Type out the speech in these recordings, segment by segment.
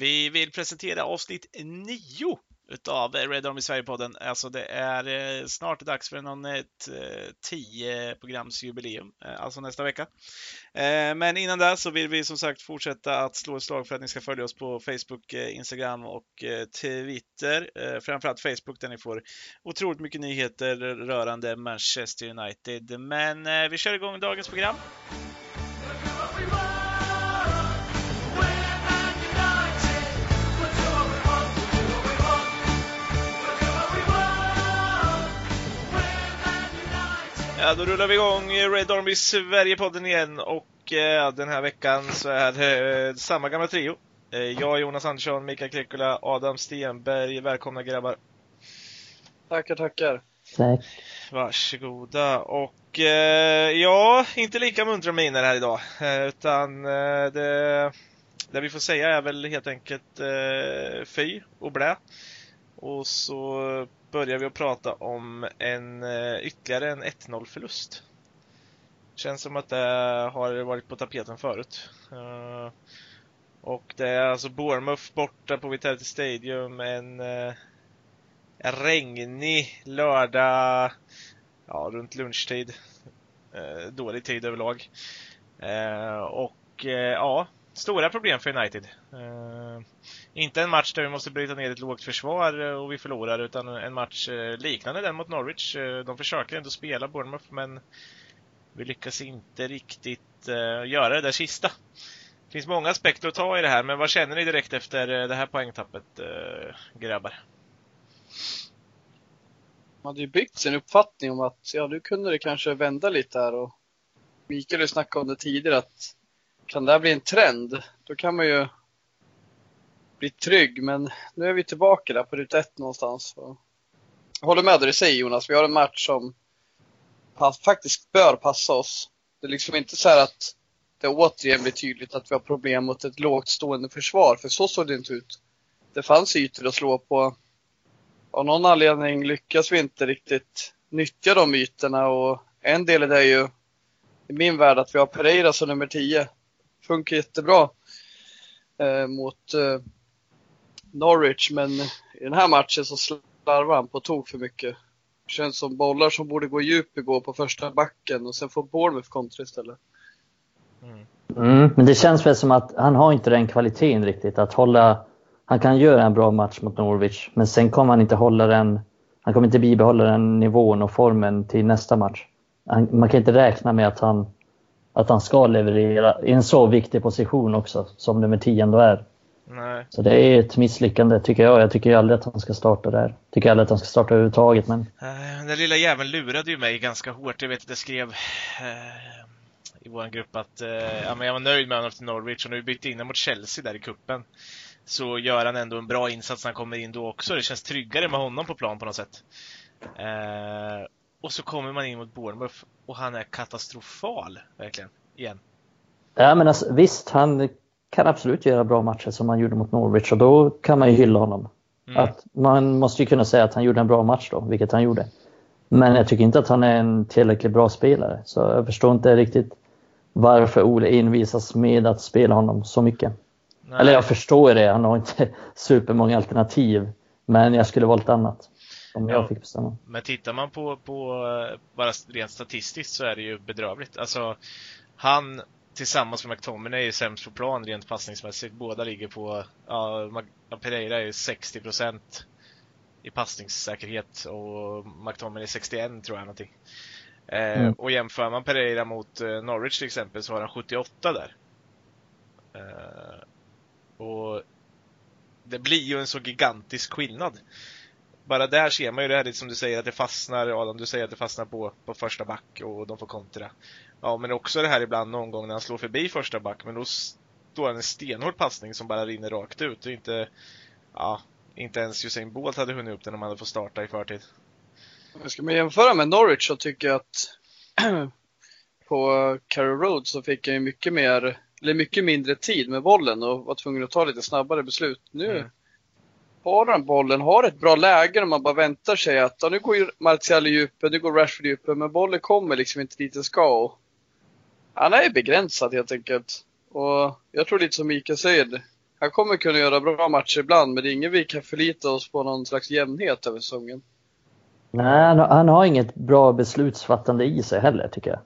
Vi vill presentera avsnitt 9 utav Red Army Sverige-podden. Alltså det är eh, snart dags för någon eh, ett 10 eh, programsjubileum, alltså nästa vecka. Men innan det så vill vi som sagt fortsätta att slå ett slag för att ni ska följa oss på Facebook, Instagram och Twitter. Framförallt Facebook där ni får otroligt mycket nyheter rörande Manchester United. Men vi kör igång dagens program. Ja, då rullar vi igång Red Army Sverige-podden igen och eh, den här veckan så är det eh, samma gamla trio. Eh, jag, Jonas Andersson, Mikael Krekula, Adam Stenberg. Välkomna grabbar! Tackar, tackar! Tack! Varsågoda! Och eh, ja, inte lika muntra miner här idag, eh, utan eh, det, det vi får säga är väl helt enkelt eh, fy och blä. Och så börjar vi att prata om en eh, ytterligare en 1-0 förlust. Känns som att det har varit på tapeten förut. Eh, och det är alltså Bournemouth borta på Vitality Stadium en, eh, en regnig lördag, ja, runt lunchtid. Dålig tid överlag. och ja, stora problem för United. Uh, inte en match där vi måste bryta ner ett lågt försvar eh, och vi förlorar, utan en match eh, liknande den mot Norwich. De försöker ändå spela Bournemouth, men vi lyckas inte riktigt göra det där sista. Det finns många aspekter att ta i det här, men vad känner ni direkt efter det här poängtappet, grabbar? Man hade ju byggt sin uppfattning om att, ja, nu kunde det kanske vända lite här och Mikael har snackat om det tidigare att kan det här bli en trend, då kan man ju bli trygg. Men nu är vi tillbaka där på ruta ett någonstans. Jag håller med det du säger Jonas, vi har en match som faktiskt bör passa oss. Det är liksom inte så här att det återigen blir tydligt att vi har problem mot ett lågt stående försvar, för så såg det inte ut. Det fanns ytor att slå på. Av någon anledning lyckas vi inte riktigt nyttja de ytorna och en del i det är ju i min värld att vi har Pereira som nummer 10 funkar jättebra eh, mot eh, Norwich, men i den här matchen så slarvar han på tok för mycket. Det känns som bollar som borde gå djup går på första backen och sen får Bournemouth kontra istället. Mm. Mm, men det känns väl som att han har inte den kvaliteten riktigt att hålla han kan göra en bra match mot Norwich, men sen kommer han inte hålla den. Han kommer inte bibehålla den nivån och formen till nästa match. Han, man kan inte räkna med att han att han ska leverera i en så viktig position också, som nummer 10 ändå är. Nej. Så det är ett misslyckande tycker jag. Jag tycker aldrig att han ska starta där. Tycker aldrig att han ska starta överhuvudtaget. Men... Uh, den lilla jäveln lurade ju mig ganska hårt. Jag vet att jag skrev uh, i vår grupp att ja, men jag var nöjd med honom efter Norwich och nu bytte in mot Chelsea där i kuppen så gör han ändå en bra insats när han kommer in då också. Det känns tryggare med honom på plan på något sätt. Och så kommer man in mot Bournemouth och han är katastrofal, verkligen, igen. Ja, men alltså, visst, han kan absolut göra bra matcher som han gjorde mot Norwich och då kan man ju hylla honom. Mm. Att man måste ju kunna säga att han gjorde en bra match då, vilket han gjorde. Men jag tycker inte att han är en tillräckligt bra spelare, så jag förstår inte riktigt varför Ole envisas med att spela honom så mycket. Nej. Eller jag förstår det, han har inte supermånga alternativ, men jag skulle valt annat. Om jag ja, fick bestämma. Men tittar man på, på bara rent statistiskt så är det ju bedrövligt. Alltså, han tillsammans med McTominay är sämst på plan rent passningsmässigt. Båda ligger på, ja, Pereira är 60% i passningssäkerhet och McTominay är 61 tror jag någonting. Eh, mm. Och jämför man Pereira mot eh, Norwich till exempel så har han 78 där. Eh, och det blir ju en så gigantisk skillnad bara där ser man ju det här som du säger att det fastnar, Adam, du säger att det fastnar på, på första back och de får kontra. Ja, men också det här ibland någon gång när han slår förbi första back, men då står han en stenhård passning som bara rinner rakt ut och inte, ja, inte ens Usain Bolt hade hunnit upp den om han hade fått starta i förtid. Ska man jämföra med Norwich så tycker jag att på Carrow Road så fick ju mycket mer, eller mycket mindre tid med bollen och var tvungen att ta lite snabbare beslut. Nu mm har han bollen, har ett bra läge och man bara väntar sig att ja, nu går ju Martial i djupet, nu går Rashford i djupet, men bollen kommer liksom inte dit den ska. Han är begränsad helt enkelt. Och jag tror lite som Mikael säger, han kommer kunna göra bra matcher ibland, men det är ingen vi kan förlita oss på någon slags jämnhet över säsongen. Nej, han, han har inget bra beslutsfattande i sig heller tycker jag.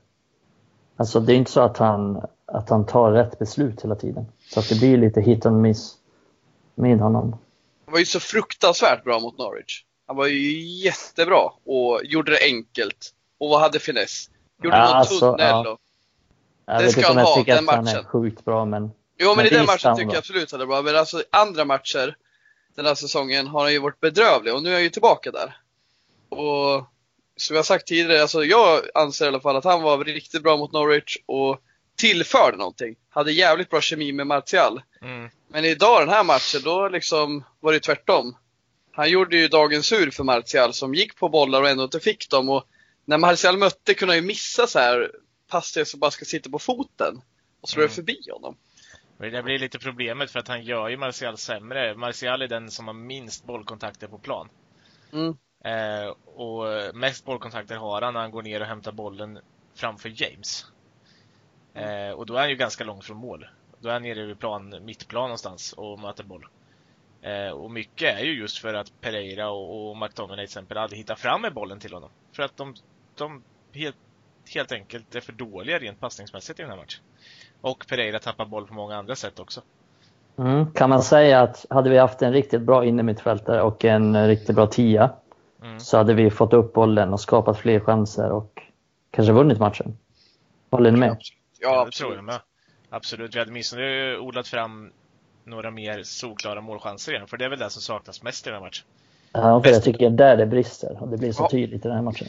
Alltså det är inte så att han, att han tar rätt beslut hela tiden. Så att det blir lite hit and miss med honom. Han var ju så fruktansvärt bra mot Norwich. Han var ju jättebra och gjorde det enkelt. Och hade finess. Gjorde Ja, någon alltså, tunnel ja. och... Jag Det vet ska inte om han jag ha, tycker den att han är matchen. sjukt bra men Jo men, Men i den matchen tycker jag absolut att det var bra. Men alltså andra matcher den här säsongen har han ju varit bedrövlig och nu är han ju tillbaka där. Och som jag sagt tidigare, alltså jag anser i alla fall att han var riktigt bra mot Norwich och tillförde någonting. Hade jävligt bra kemi med Martial. Mm. Men idag den här matchen, då liksom var det tvärtom. Han gjorde ju dagen sur för Martial som gick på bollar och ändå inte fick dem. Och när Martial mötte kunde han ju missa så här passningar som bara ska sitta på foten och slå Mm. förbi honom. Det blir lite problemet för att han gör ju Martial sämre. Martial är den som har minst bollkontakter på plan. Mm. Eh, och mest bollkontakter har han när han går ner och hämtar bollen framför James. Eh, och då är han ju ganska långt från mål. Då är han nere vid plan, mittplan någonstans och möter boll. Eh, och mycket är ju just för att Pereira och, och McTominay till exempel aldrig hittar fram med bollen till honom. För att de, de helt, helt enkelt är för dåliga rent passningsmässigt i den här matchen. Och Pereira tappar boll på många andra sätt också. mm, kan man säga att hade vi haft en riktigt bra innermittfältare och en riktigt bra tia Mm. så hade vi fått upp bollen och skapat fler chanser och kanske vunnit matchen. Håller ni med? Ja, det tror absolut. jag med. Absolut. Vi hade åtminstone odlat fram några mer solklara målchanser igen. För det är väl det som saknas mest i den här matchen. Ja, för jag tycker där det brister och det blir så Ja. tydligt i den här matchen.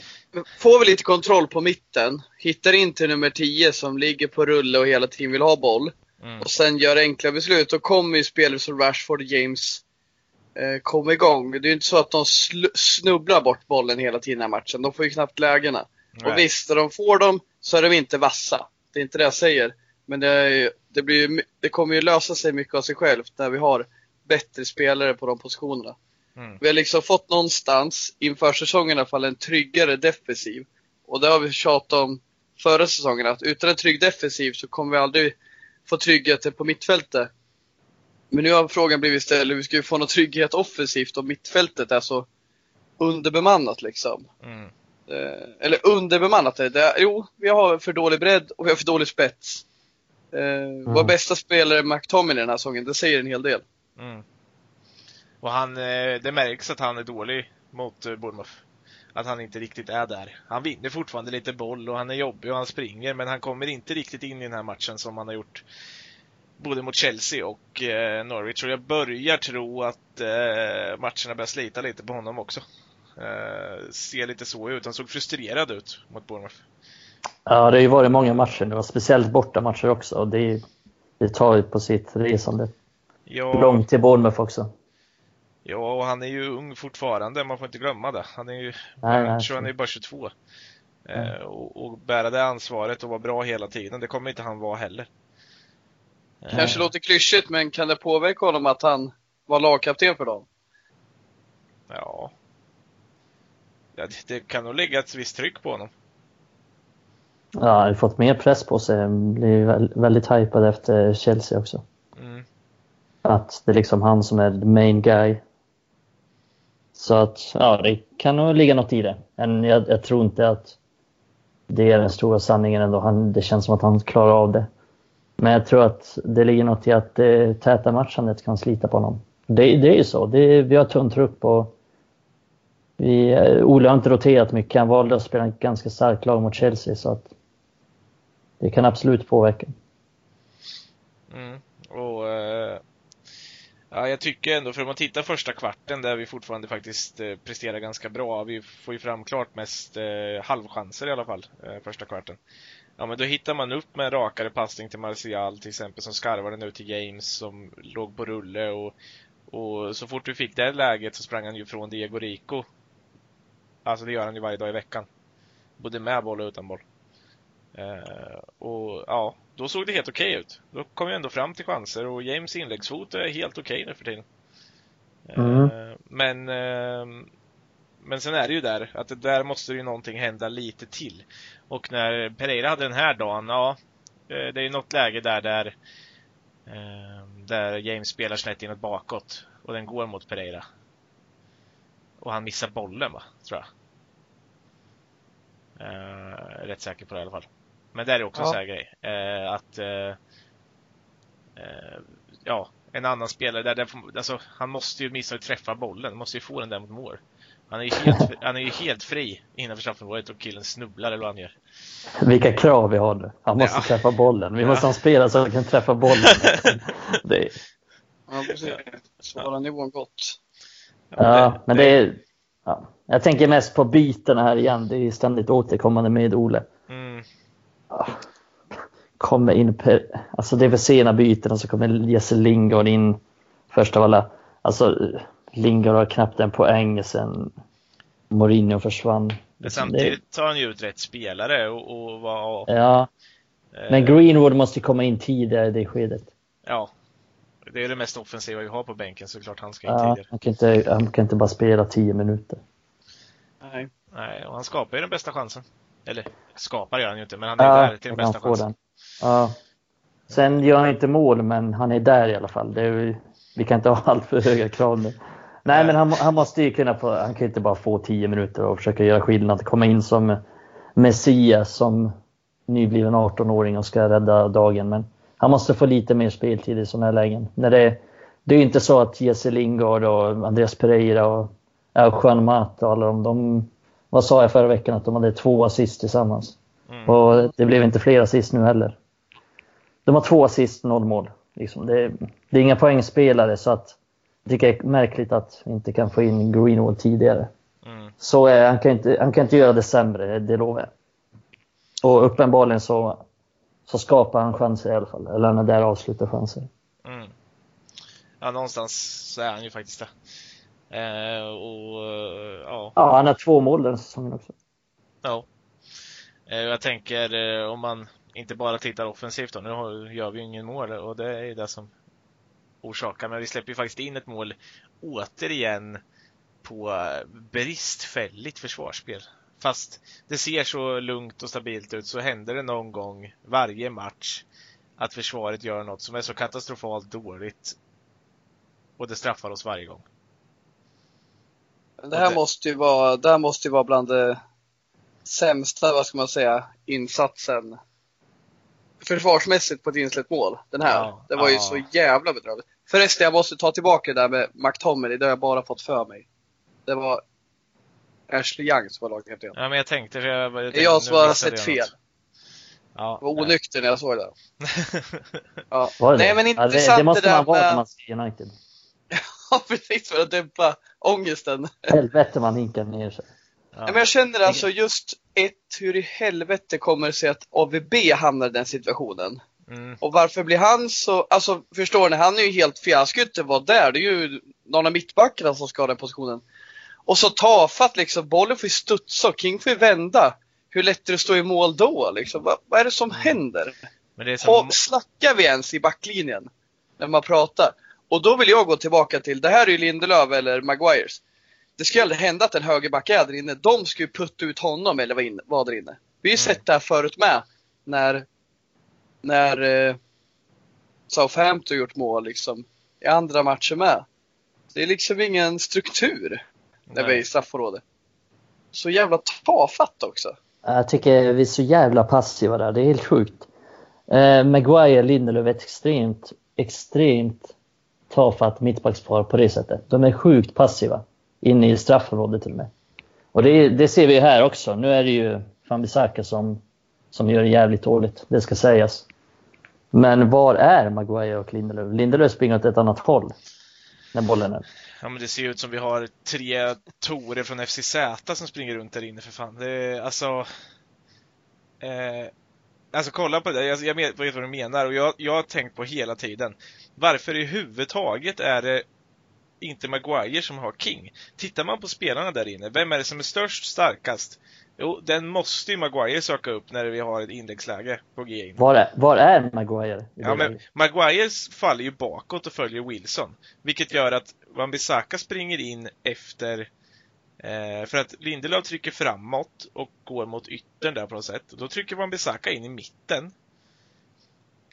Får vi lite kontroll på mitten, hittar in till nummer 10 som ligger på rulle och hela tiden vill ha boll Mm. och sen gör enkla beslut, då kommer ju spelare som Rashford och James eh, komma igång. Det är ju inte så att de snubblar bort bollen hela tiden i den här matchen. De får ju knappt lägena. Nej. Och visst, när de får dem så är de inte vassa. Det är inte det jag säger. Men det, det, blir det kommer ju lösa sig mycket av sig självt när vi har bättre spelare på de positionerna. Mm. Vi har liksom fått någonstans, inför säsongen i alla fall, en tryggare defensiv. Och det har vi tjatat om förra säsongen, att utan en trygg defensiv så kommer vi aldrig få tryggheten på mittfältet. Men nu har frågan blivit istället, vi ska ju få någon trygghet offensivt och mittfältet är så underbemannat liksom. Mm. Eh, eller underbemannat är det. Jo, vi har för dålig bredd och vi har för dålig spets. Eh, Vår bästa spelare McTominay den här säsongen, det säger en hel del. Mm. Och han, eh, det märks att han är dålig mot eh, Bournemouth. Att han inte riktigt är där. Han vinner fortfarande lite boll och han är jobbig och han springer men han kommer inte riktigt in i den här matchen som han har gjort både mot Chelsea och eh, Norwich. Och jag börjar tro att eh, matcherna börjar slita lite på honom också. Eh, ser lite så ut. Han såg frustrerad ut mot Bournemouth. Ja, det har ju varit många matcher nu och speciellt borta matcher också. Och det, det tar ju på sitt resande. Ja, Långt till Bournemouth också. ja, och han är ju ung fortfarande. Man får inte glömma det. Han är ju Nej, jag nej. tror han är bara 22. Eh, och, och bära det ansvaret och vara bra hela tiden, det kommer inte han vara heller. Eh, Kanske låter klyschigt, men kan det påverka honom att han var lagkapten för dem? Ja. ja det, det kan nog ligga ett visst tryck på honom. Ja, han har fått mer press på sig. Blir väl- väldigt hypad efter Chelsea också. Mm. Att det är liksom han som är the main guy. Så att, ja, det kan nog ligga något i det. Men jag, jag tror inte att det är den stora sanningen ändå. Han, det känns som att han klarar av det. Men jag tror att det ligger något i att det täta matchandet kan slita på honom. Det, det är ju så. Det, vi har tunn trupp och vi, eh, Ole har inte roterat mycket. Han valde att spela ett ganska starkt lag mot Chelsea så att det kan absolut påverka. Mm. Och eh, ja, jag tycker ändå, för om man tittar första kvarten där vi fortfarande faktiskt eh, presterar ganska bra. Vi får ju fram klart mest eh, halvchanser i alla fall, eh, första kvarten. Ja, men då hittar man upp med en rakare passning till Martial till exempel som skarvade nu till James som låg på rulle och, och så fort vi fick det läget så sprang han ju från Diego Rico. Alltså det gör han ju varje dag i veckan. Både med boll och utan boll. Eh, och ja, då såg det helt okej ut. Då kom vi ändå fram till chanser och James inläggsfot är helt okej nu för tiden. Eh, Mm. Men ehm, men sen är det ju där, att det där måste ju någonting hända lite till. Och när Pereira hade den här dagen, ja, eh, det är ju något läge där där där James spelar snett inåt bakåt och den går mot Pereira. Och han missar bollen va, tror jag. Rätt säker på det i alla fall. Men det är också ja. en sån här grej. Uh, att uh, ja, en annan spelare där, där alltså, han måste ju åtminstone träffa bollen, måste ju få den där mot mål. Han är ju helt, han är ju helt fri innanför straffområdet och killen snubblar eller vad han gör. Vilka krav vi har nu. Han måste ja. träffa bollen. Vi måste ha en spelare som kan träffa bollen. det är... Ja, precis. Svara nivån gott. Ja, men det är... Ja. Jag tänker mest på bytena här igen. Det är ständigt återkommande med Ole. Mm. Kommer in. Alltså det är för sena byten och så kommer Jesse Lingard in först av alla. Alltså Lingard har knappt en poäng sen Mourinho försvann. Men samtidigt tar han ju ut rätt spelare och, och var... Ja. Eh, Men Greenwood måste komma in tidigare i det skedet. Ja. Det är det mest offensiva vi har på bänken såklart han ska in ja, tidigare. Han kan, inte, han kan inte bara spela tio minuter. Nej. Nej, och han skapar ju den bästa chansen. Eller skapar gör han ju inte, men han är ja, där till den bästa chansen. Den. Ja. Sen gör han inte mål, men han är där i alla fall. Är, vi kan inte ha allt för höga krav nu. Nej, men han, han måste ju kunna få, han kan inte bara få tio minuter och försöka göra skillnad. Komma in som Messias som nybliven 18-åring och ska rädda dagen. Men han måste få lite mer speltid i sådana här lägen. När det, det är ju inte så att Jesse Lingard och Andreas Pereira och Juan Mata och alla de, de, vad sa jag förra veckan, att de hade två assist tillsammans. Mm. Och det blev inte fler assist nu heller. De har två assist, noll mål. Liksom det, det, är inga poängspelare så att jag tycker det är märkligt att vi inte kan få in Greenwood tidigare. Mm. Så är, han, kan inte, han kan inte göra det sämre, det lovar jag. Och uppenbarligen så, så skapar han chanser i alla fall. Eller han är där avslutar chanser. Mm. Ja, någonstans så är han ju faktiskt det. Eh, och, ja. ja, han har två mål den säsongen också. Ja. Eh, jag tänker eh, om man inte bara tittar offensivt då. Nu gör vi ju ingen mål och det är det som orsakar. Men vi släpper ju faktiskt in ett mål återigen på bristfälligt försvarsspel. Fast det ser så lugnt och stabilt ut så händer det någon gång varje match att försvaret gör något som är så katastrofalt dåligt och det straffar oss varje gång. Det här det... måste ju vara, det här måste ju vara bland det sämsta, vad ska man säga, insatsen försvarsmässigt på ett insläppt mål. Den här. Ja, det var ja. ju så jävla bedrövligt. Förresten, jag måste ta tillbaka det där med McTominay. Det har jag bara fått för mig. Det var Ashley Young som var lagkapten. Ja, men jag tänkte... För jag, jag tänkte, det är jag som har sett fel. Ja, jag var onykter när jag såg det. ja. Var det Nej, men intressant ja, det, det måste man vara när man ser United. ja, precis. För att dämpa ångesten. Helvete man hinkar ner sig. Ja. Men jag känner alltså just ett, hur i helvete kommer det sig att AVB hamnar i den situationen? Mm. Och varför blir han så, alltså förstår ni, han är ju helt skulle inte vara där. Det är ju någon av mittbackarna som ska ha den positionen. Och så tafatt liksom, bollen får ju studsa och King får ju vända. Hur lätt är det att stå i mål då liksom? Vad, vad är det som mm. händer? Men det är som... Snackar vi ens i backlinjen? När man pratar? Och då vill jag gå tillbaka till, det här är ju Lindelöf eller Maguires. Det ska ju aldrig hända att en högerback är där inne. De ska ju putta ut honom eller vara, där inne. Vi har ju mm. sett det här förut med. När, när eh, Southampton gjort mål liksom. I andra matcher med. Det är liksom ingen struktur när vi är i straffområdet. Så jävla tafatt också. Jag tycker vi är så jävla passiva där. Det är helt sjukt. Eh, Maguire Lindelöf är ett extremt, extremt tafatt mittbackspar på det sättet. De är sjukt passiva inne i straffområdet till och med. Och det, det ser vi här också. Nu är det ju Fambisaka som, som gör det jävligt dåligt, det ska sägas. Men var är Maguire och Lindelöf? Lindelöf springer åt ett annat håll när bollen är. Ja men det ser ut som vi har tre Tore från FCZ som springer runt där inne för fan. Det är, alltså... Eh, alltså kolla på det, jag, jag vet vad du menar och jag, jag har tänkt på hela tiden. Varför i huvudtaget är det inte Maguire som har King. Tittar man på spelarna där inne, vem är det som är störst, starkast? Jo, den måste ju Maguire söka upp när vi har ett inläggsläge på G in. Var är, var är Maguire? Ja, men Maguire faller ju bakåt och följer Wilson. Vilket gör att Wan-Bissaka springer in efter eh, för att Lindelöf trycker framåt och går mot yttern där på något sätt. Då trycker Wan-Bissaka in i mitten.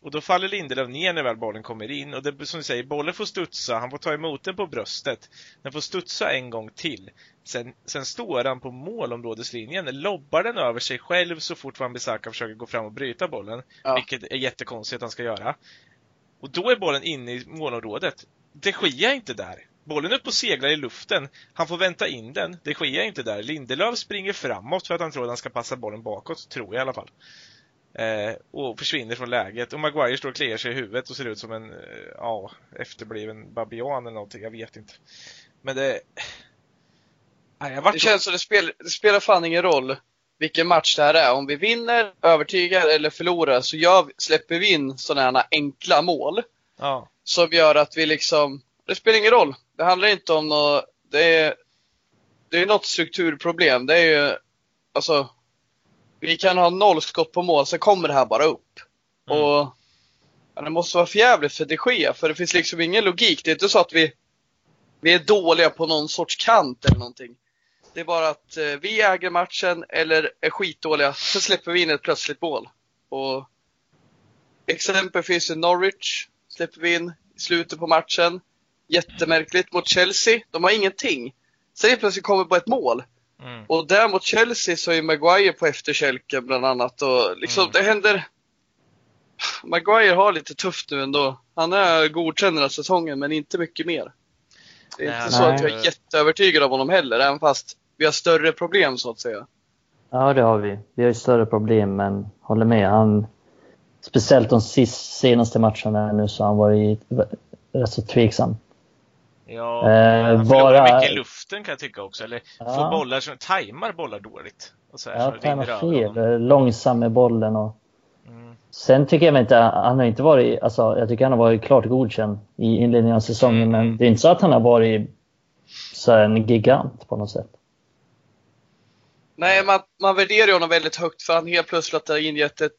Och då faller Lindelöf ner när väl bollen kommer in och det som du säger, bollen får studsa, han får ta emot den på bröstet. Den får studsa en gång till. Sen, sen står han på målområdeslinjen, lobbar den över sig själv så fort Van Bissaka försöker gå fram och bryta bollen. Ja. Vilket är jättekonstigt att han ska göra. Och då är bollen inne i målområdet. De Gia är inte där. Bollen är uppe och seglar i luften. Han får vänta in den. De Gia är inte där. Lindelöf springer framåt för att han tror att han ska passa bollen bakåt, tror jag i alla fall. Eh, och försvinner från läget. Och Maguire står och kliar sig i huvudet och ser ut som en, eh, ja, efterbliven babian eller någonting. Jag vet inte. Men det... Nej, jag vart Det känns som det, spel, det spelar fan ingen roll vilken match det här är. Om vi vinner, övertygar eller förlorar så gör, släpper vi in sådana här enkla mål Ja. som gör att vi liksom, det spelar ingen roll. Det handlar inte om något, det är, det är något strukturproblem. Det är ju, alltså, vi kan ha noll skott på mål, så kommer det här bara upp. Mm. Och ja, det måste vara förjävligt för det sker, för det finns liksom ingen logik. Det är inte så att vi, vi är dåliga på någon sorts kant eller någonting. Det är bara att eh, vi äger matchen eller är skitdåliga, så släpper vi in ett plötsligt mål. Och exempel finns i Norwich, släpper vi in i slutet på matchen. Jättemärkligt mot Chelsea, de har ingenting. Sen helt plötsligt kommer bara ett mål. Mm. Och där mot Chelsea så är Maguire på efterkälken bland annat. Och liksom, Mm. det händer... Maguire har lite tufft nu ändå. Han är godkänd den här säsongen, men inte mycket mer. Det är Nej, inte så nej. att jag är jätteövertygad av honom heller, även fast vi har större problem så att säga. Ja, det har vi. Vi har ju större problem, men håller med. Han, speciellt de sist, senaste matcherna här nu så har han varit rätt så tveksam. Ja, Eh, bara- mycket i luften kan jag tycka också. Eller Ja. får bollar som tajmar bollar dåligt. Och så här, Ja, tajmar fel. Långsam med bollen och Mm. Sen tycker jag inte, han har inte varit, alltså jag tycker han har varit klart godkänd i inledningen av säsongen, Mm. men det är inte så att han har varit så här en gigant på något sätt. Nej, man, man värderar ju honom väldigt högt för han helt plötsligt har ingett ett,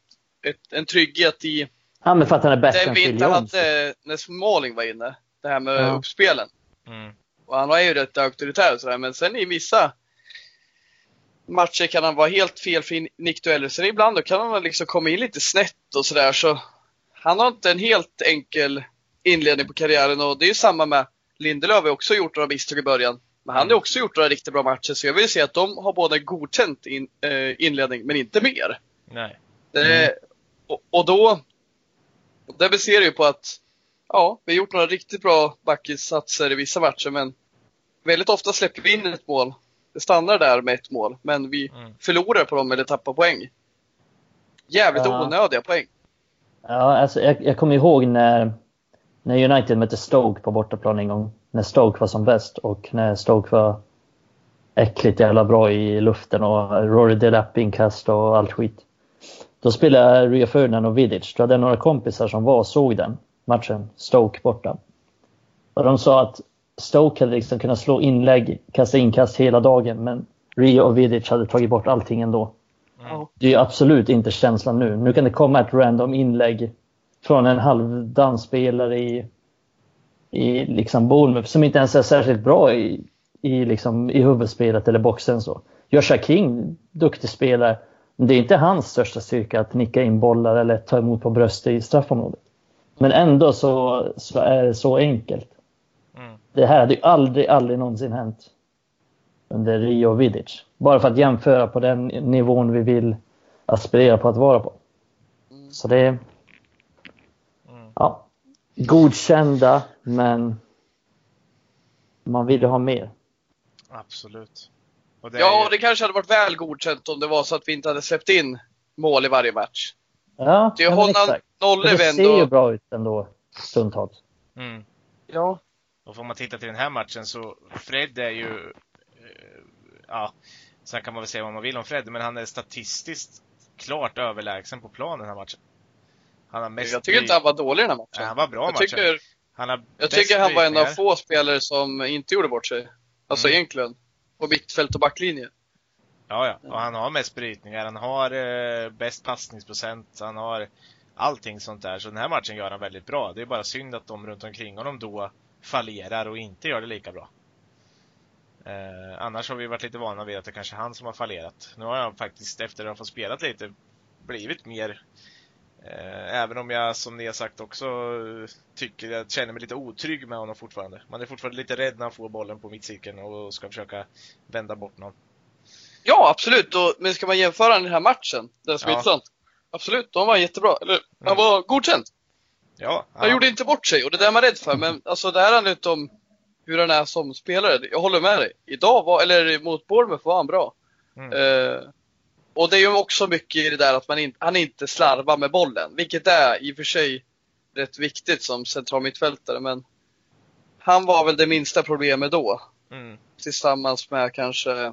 ett, en trygghet i Ja, men för att han är bättre det än vi inte hade när Smalling var inne. Det här med Ja. uppspelen. Mm. Och han var ju rätt auktoritär och sådär, men sen i vissa matcher kan han vara helt felfri nickdueller. Sen ibland då kan han liksom komma in lite snett och sådär. Så han har inte en helt enkel inledning på karriären och det är ju samma med Lindelöf har också gjort några misstag i början. Men han har också gjort några riktigt bra matcher, så jag vill säga att de har både godkänt in, eh, inledning, men inte mer. Nej. Det, och, och då, det baserar ju på att ja, vi har gjort några riktigt bra backinsatser i vissa matcher, men väldigt ofta släpper vi in ett mål. Det stannar där med ett mål, men vi Mm. förlorar på dem eller tappar poäng. Jävligt Ja. onödiga poäng. Ja, alltså, jag, jag kommer ihåg när, när United mötte Stoke på bortaplan en gång. När Stoke var som bäst och när Stoke var äckligt jävla bra i luften och Rory Delap inkast och allt skit. Då spelade Rio Ferdinand och Vidic. Då hade jag några kompisar som var och såg den matchen, Stoke borta. Och de sa att Stoke hade liksom kunnat slå inlägg, kasta inkast hela dagen men Rio och Vidic hade tagit bort allting ändå. Mm. Det är ju absolut inte känslan nu. Nu kan det komma ett random inlägg från en halvdan spelare i, i liksom Bournemouth som inte ens är särskilt bra i, i, liksom, i huvudspelet eller boxen. Så. Joshua King, duktig spelare. Men det är inte hans största styrka att nicka in bollar eller ta emot på bröstet i straffområdet. Men ändå så, så är det så enkelt. Mm. Det här hade ju aldrig, aldrig någonsin hänt under Rio och Vidic. Bara för att jämföra på den nivån vi vill aspirera på att vara på. Så det är Mm. ja, godkända, men man vill ju ha mer. Absolut. Och det är Ja, och det kanske hade varit väl godkänt om det var så att vi inte hade släppt in mål i varje match. Ja, Det är Holland nollor det ser ju bra ut ändå stundtals. Mm. Ja. Och får man titta till den här matchen så Fred är ju eh, Ja Sen kan man väl säga vad man vill om Fred men han är statistiskt klart överlägsen på plan den här matchen. Han har mest Jag tycker inte han var dålig i den här matchen. Nej, han var bra jag matchen. tycker, Han har jag tycker han var en av få spelare som inte gjorde bort sig. Alltså Mm. egentligen. På mittfält och backlinje. Ja, ja. Och han har mest brytningar. Han har eh, bäst passningsprocent. Han har allting sånt där. Så den här matchen gör han väldigt bra. Det är bara synd att de runt omkring honom då fallerar och inte gör det lika bra. Eh, annars har vi varit lite vana vid att det kanske är han som har fallerat. Nu har han faktiskt, efter att ha fått spelat lite, blivit mer Eh, även om jag, som ni har sagt också, tycker jag känner mig lite otrygg med honom fortfarande. Man är fortfarande lite rädd när han får bollen på mittcirkeln och ska försöka vända bort någon. Ja, absolut. Och, men ska man jämföra den här matchen, den som Ja. är intressant. Absolut, de var jättebra. Eller, han Mm. var godkänd. Ja, Han gjorde inte bort sig och det där är man rädd för. Men alltså det här handlar inte om hur han är som spelare. Jag håller med dig. Idag var, eller mot Bournemouth var han bra. Mm. Eh, och det är ju också mycket i det där att man in, han inte slarvar med bollen. Vilket är i och för sig rätt viktigt som central mittfältare. Men han var väl det minsta problemet då. Mm. Tillsammans med kanske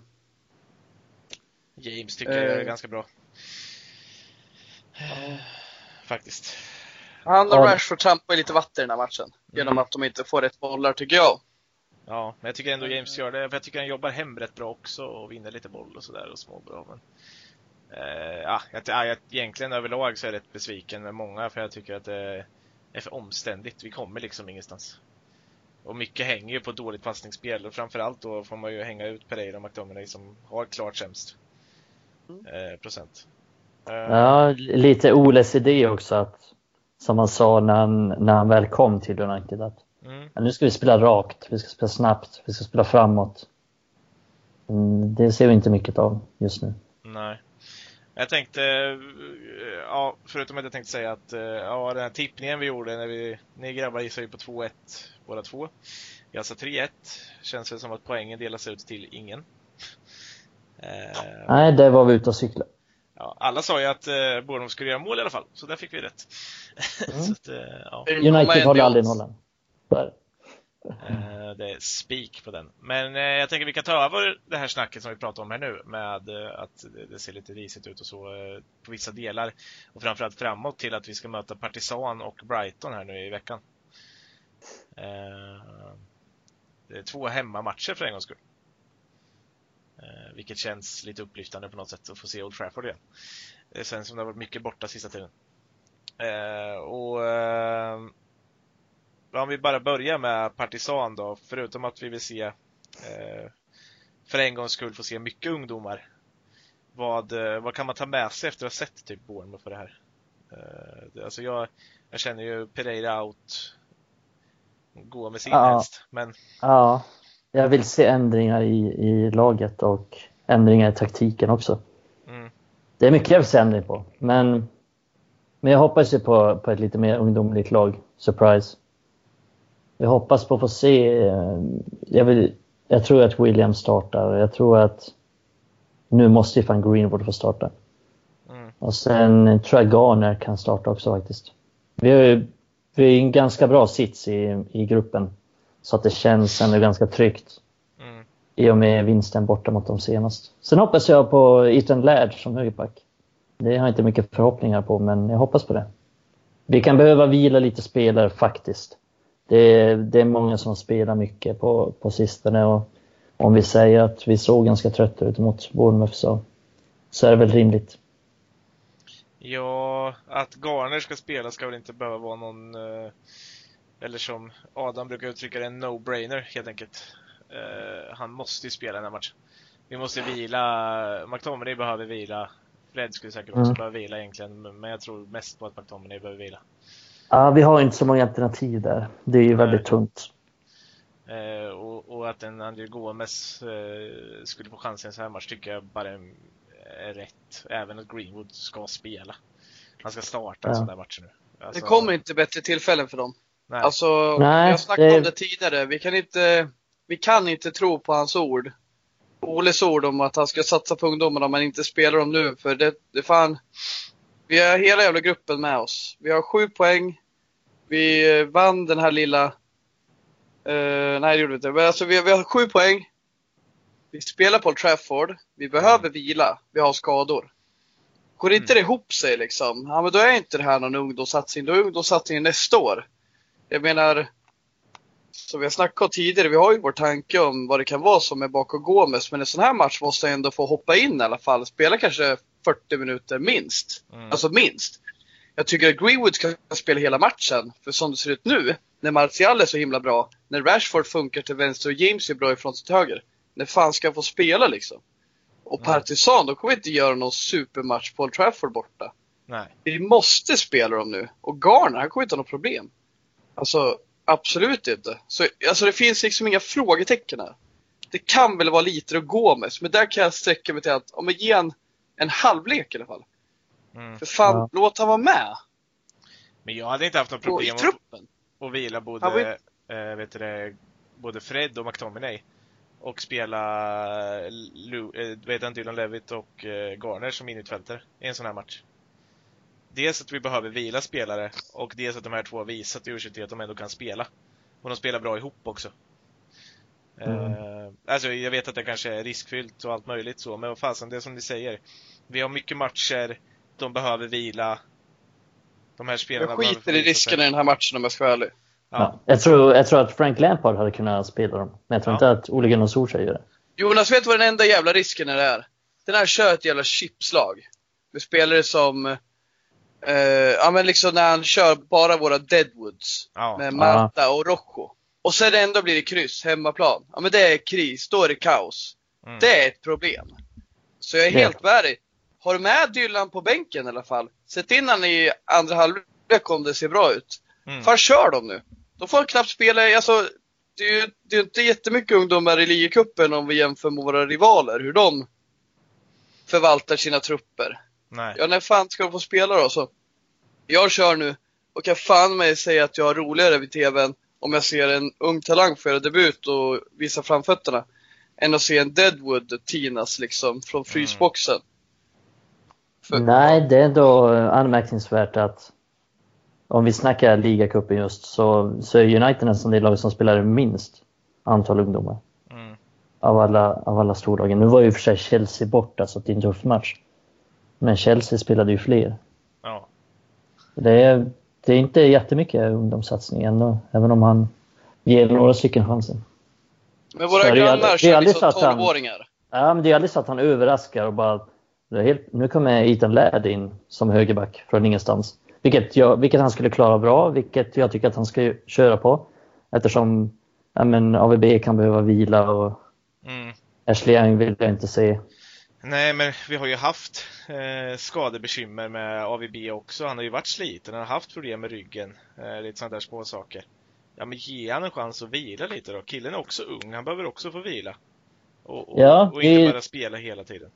James tycker jag är Eh. ganska bra. Faktiskt. Han och Ja. Rashford trampar lite vatten i den här matchen. Genom Mm. att de inte får rätt bollar tycker jag. Ja, men jag tycker ändå James gör det, för jag tycker han jobbar hem rätt bra också och vinner lite boll och sådär och småbra. Men, eh, ja, jag, ja, jag, egentligen överlag så är jag rätt besviken med många för jag tycker att det är för omständigt. Vi kommer liksom ingenstans. Och mycket hänger ju på dåligt passningsspel och framförallt då får man ju hänga ut Pereira och McTominay som har klart sämst eh, procent. Eh, Ja, lite Oles idé också att som han sa när han, när han väl kom till United att mm, nu ska vi spela rakt, vi ska spela snabbt, vi ska spela framåt. Mm, det ser vi inte mycket av just nu. nej. Jag tänkte, eh, ja, förutom att jag tänkte säga att, ja, den här tippningen vi gjorde när vi, ni grabbar gissade ju på 2-1 båda två. Jag sa 3-1. Känns väl som att poängen delas ut till ingen. Eh, Nej, där var vi ute och cykla. ja, alla sa ju att eh, Bournemouth skulle göra mål i alla fall, så där fick vi rätt. Mm. så att, eh, ja, United håller aldrig nollan. Eh, det är spik på den. Men eh, jag tänker vi kan ta över det här snacket som vi pratar om här nu med eh, att det- ser lite risigt ut och så eh, på vissa delar. Och framförallt framåt till att vi ska möta Partisan och Brighton här nu i veckan. Det är två hemmamatcher för en gångs skull. Eh, vilket känns lite upplyftande på något sätt att få se Old Trafford igen. Det känns som det har varit mycket borta sista tiden. Eh, och eh, om vi bara börjar med Partisan då, förutom att vi vill se eh, för en gångs skull få se mycket ungdomar. Vad, eh, vad kan man ta med sig efter att ha sett typ Bournemouth för det här? Eh, alltså jag, jag känner ju Pereira out. Gå med sin Ja. helst. Men Ja, jag vill se ändringar i, i laget och ändringar i taktiken också. mm, Det är mycket jag vill se ändring på, men, men jag hoppas ju på, på ett lite mer ungdomligt lag. Surprise. Jag hoppas på att få se. eh, Jag, vill, jag tror att William startar. Jag tror att nu måste ju fan Greenwood få starta. mm, Och sen tror jag Garner kan starta också faktiskt. Vi ju vi är en ganska bra sits i, i gruppen. Så att det känns ändå ganska tryggt mm. i och med vinsten borta mot dem senast. Sen hoppas jag på Ethan Laird som högerback. Det har jag inte mycket förhoppningar på, men jag hoppas på det. Vi kan behöva vila lite spelare faktiskt. Det är, det är många som spelar mycket på, på sistone och om vi säger att vi såg ganska trötta ut mot Bournemouth så, så är det väl rimligt. Ja, att Garner ska spela ska väl inte behöva vara någon, eh, eller som Adam brukar uttrycka det, en no-brainer helt enkelt. Eh, han måste ju spela den här matchen. Vi måste vila, McTominay behöver vila. Fred skulle säkert också Mm. behöva vila egentligen, men jag tror mest på att McTominay behöver vila. Ja, vi har inte så många alternativ där. Det är ju väldigt tunt. Eh, och, och att en André Gomes eh, skulle få chansen i en sån här match tycker jag bara är, är rätt. Även att Greenwood ska spela. Han ska starta en Ja. sån där match nu. Alltså, Det kommer inte bättre tillfällen för dem. Nej. Alltså, Nej, vi har snackat det- om det tidigare. Vi kan, inte, vi kan inte tro på hans ord. Oles ord om att han ska satsa på ungdomarna men inte spela dem nu. För det, det fan. Vi har hela jävla gruppen med oss. Vi har sju poäng. Vi eh, vann den här lilla... eh, nej, det gjorde vi inte. Men alltså, vi, har- vi har sju poäng. Vi spelar på Trafford. Vi behöver vila. Vi har skador. Går inte det ihop sig liksom, ja men då är inte det här någon ungdomssatsning. Då är ungdomssatsningen nästa år. Jag menar, som vi har snackat om tidigare, vi har ju vår tanke om vad det kan vara som är bakom Gomes. Men en sån här match måste jag ändå få hoppa in i alla fall. Spela kanske 40 minuter minst. Mm. Alltså minst. Jag tycker att Greenwood ska spela hela matchen. För som det ser ut nu, när Martial är så himla bra, när Rashford funkar till vänster och James är bra ifrån till höger. När fan ska jag få spela liksom? Och Mm. Partisan, de kommer inte göra någon supermatch på Old Trafford borta. Nej. Vi måste spela dem nu. Och Garner, han kommer inte ha något problem. Alltså, absolut inte. Så, alltså det finns liksom inga frågetecken här. Det kan väl vara lite att gå med, men där kan jag sträcka mig till att, om ger en, en halvlek i alla fall. Mm. För fan, Ja. låt han vara med. Men jag hade inte haft något Och i problem att, att vila Han var både, eh, vet det, både Fred och McTominay. Och spela Lu, eh, vet han, Dylan Levitt och eh, Garner som innermittfältare i en sån här match. Dels att vi behöver vila spelare och dels att de här två har visat i U23 att de ändå kan spela. Och de spelar bra ihop också. Mm. Eh, alltså jag vet att det kanske är riskfyllt och allt möjligt så, men vad fasen, det är som ni säger. Vi har mycket matcher, de behöver vila. De här spelarna Jag skiter i riskerna i den här matchen om jag ska vara ärlig. Ja. Ja. Jag, tror, jag tror att Frank Lampard hade kunnat spela dem. Men jag tror Ja. inte att Ole Gunnar Solskjaer gör det. Jonas, vet du vad den enda jävla risken är? Den här kör ett jävla chipslag. Med spelare som, eh, ja men liksom när han kör bara våra Deadwoods. Ja. Med Mata och Rojo. Och sen ändå blir det kryss, hemmaplan. Ja men det är kris, då är det kaos. Mm. Det är ett problem. Så jag är helt med dig. Har du med Dylan på bänken i alla fall? Sätt in han i andra halvlek om det ser bra ut. Mm. Fan kör dem nu. De får knappt spela, alltså det är ju det är inte jättemycket ungdomar i ligacupen om vi jämför med våra rivaler, hur de förvaltar sina trupper. Nej. Ja, när fan ska de få spela då? Så jag kör nu och kan fan mig säga att jag har roligare vid TVn om jag ser en ung talang få göra debut och visa framfötterna än att se en Deadwood tinas liksom från frysboxen. För- Nej, det är ändå anmärkningsvärt att om vi snackar ligacupen just så, så är United nästan det lag som spelar minst antal ungdomar Mm. av alla, av alla storlagen. Nu var ju för sig Chelsea borta så det är en tuff match. Men Chelsea spelade ju fler. Ja. Det är, det är inte jättemycket ungdomssatsning ändå, även om han ger några stycken chansen. Men Så våra aldrig- grannar kör aldrig liksom så att han- 12-åringar. Ja, men det är aldrig så att han överraskar och bara... Helt, nu kommer Ethan Ladd in som högerback från ingenstans. Vilket, jag, vilket han skulle klara bra, vilket jag tycker att han ska köra på. Eftersom ja, men AVB kan behöva vila och Mm. Ashley Young vill jag inte se. Nej, men vi har ju haft eh, skadebekymmer med AVB också. Han har ju varit sliten, han har haft problem med ryggen. Eh, lite sådana där små saker. Ja, men ge han en chans att vila lite då. Killen är också ung, han behöver också få vila. Och, och, Ja, och inte det- bara spela hela tiden.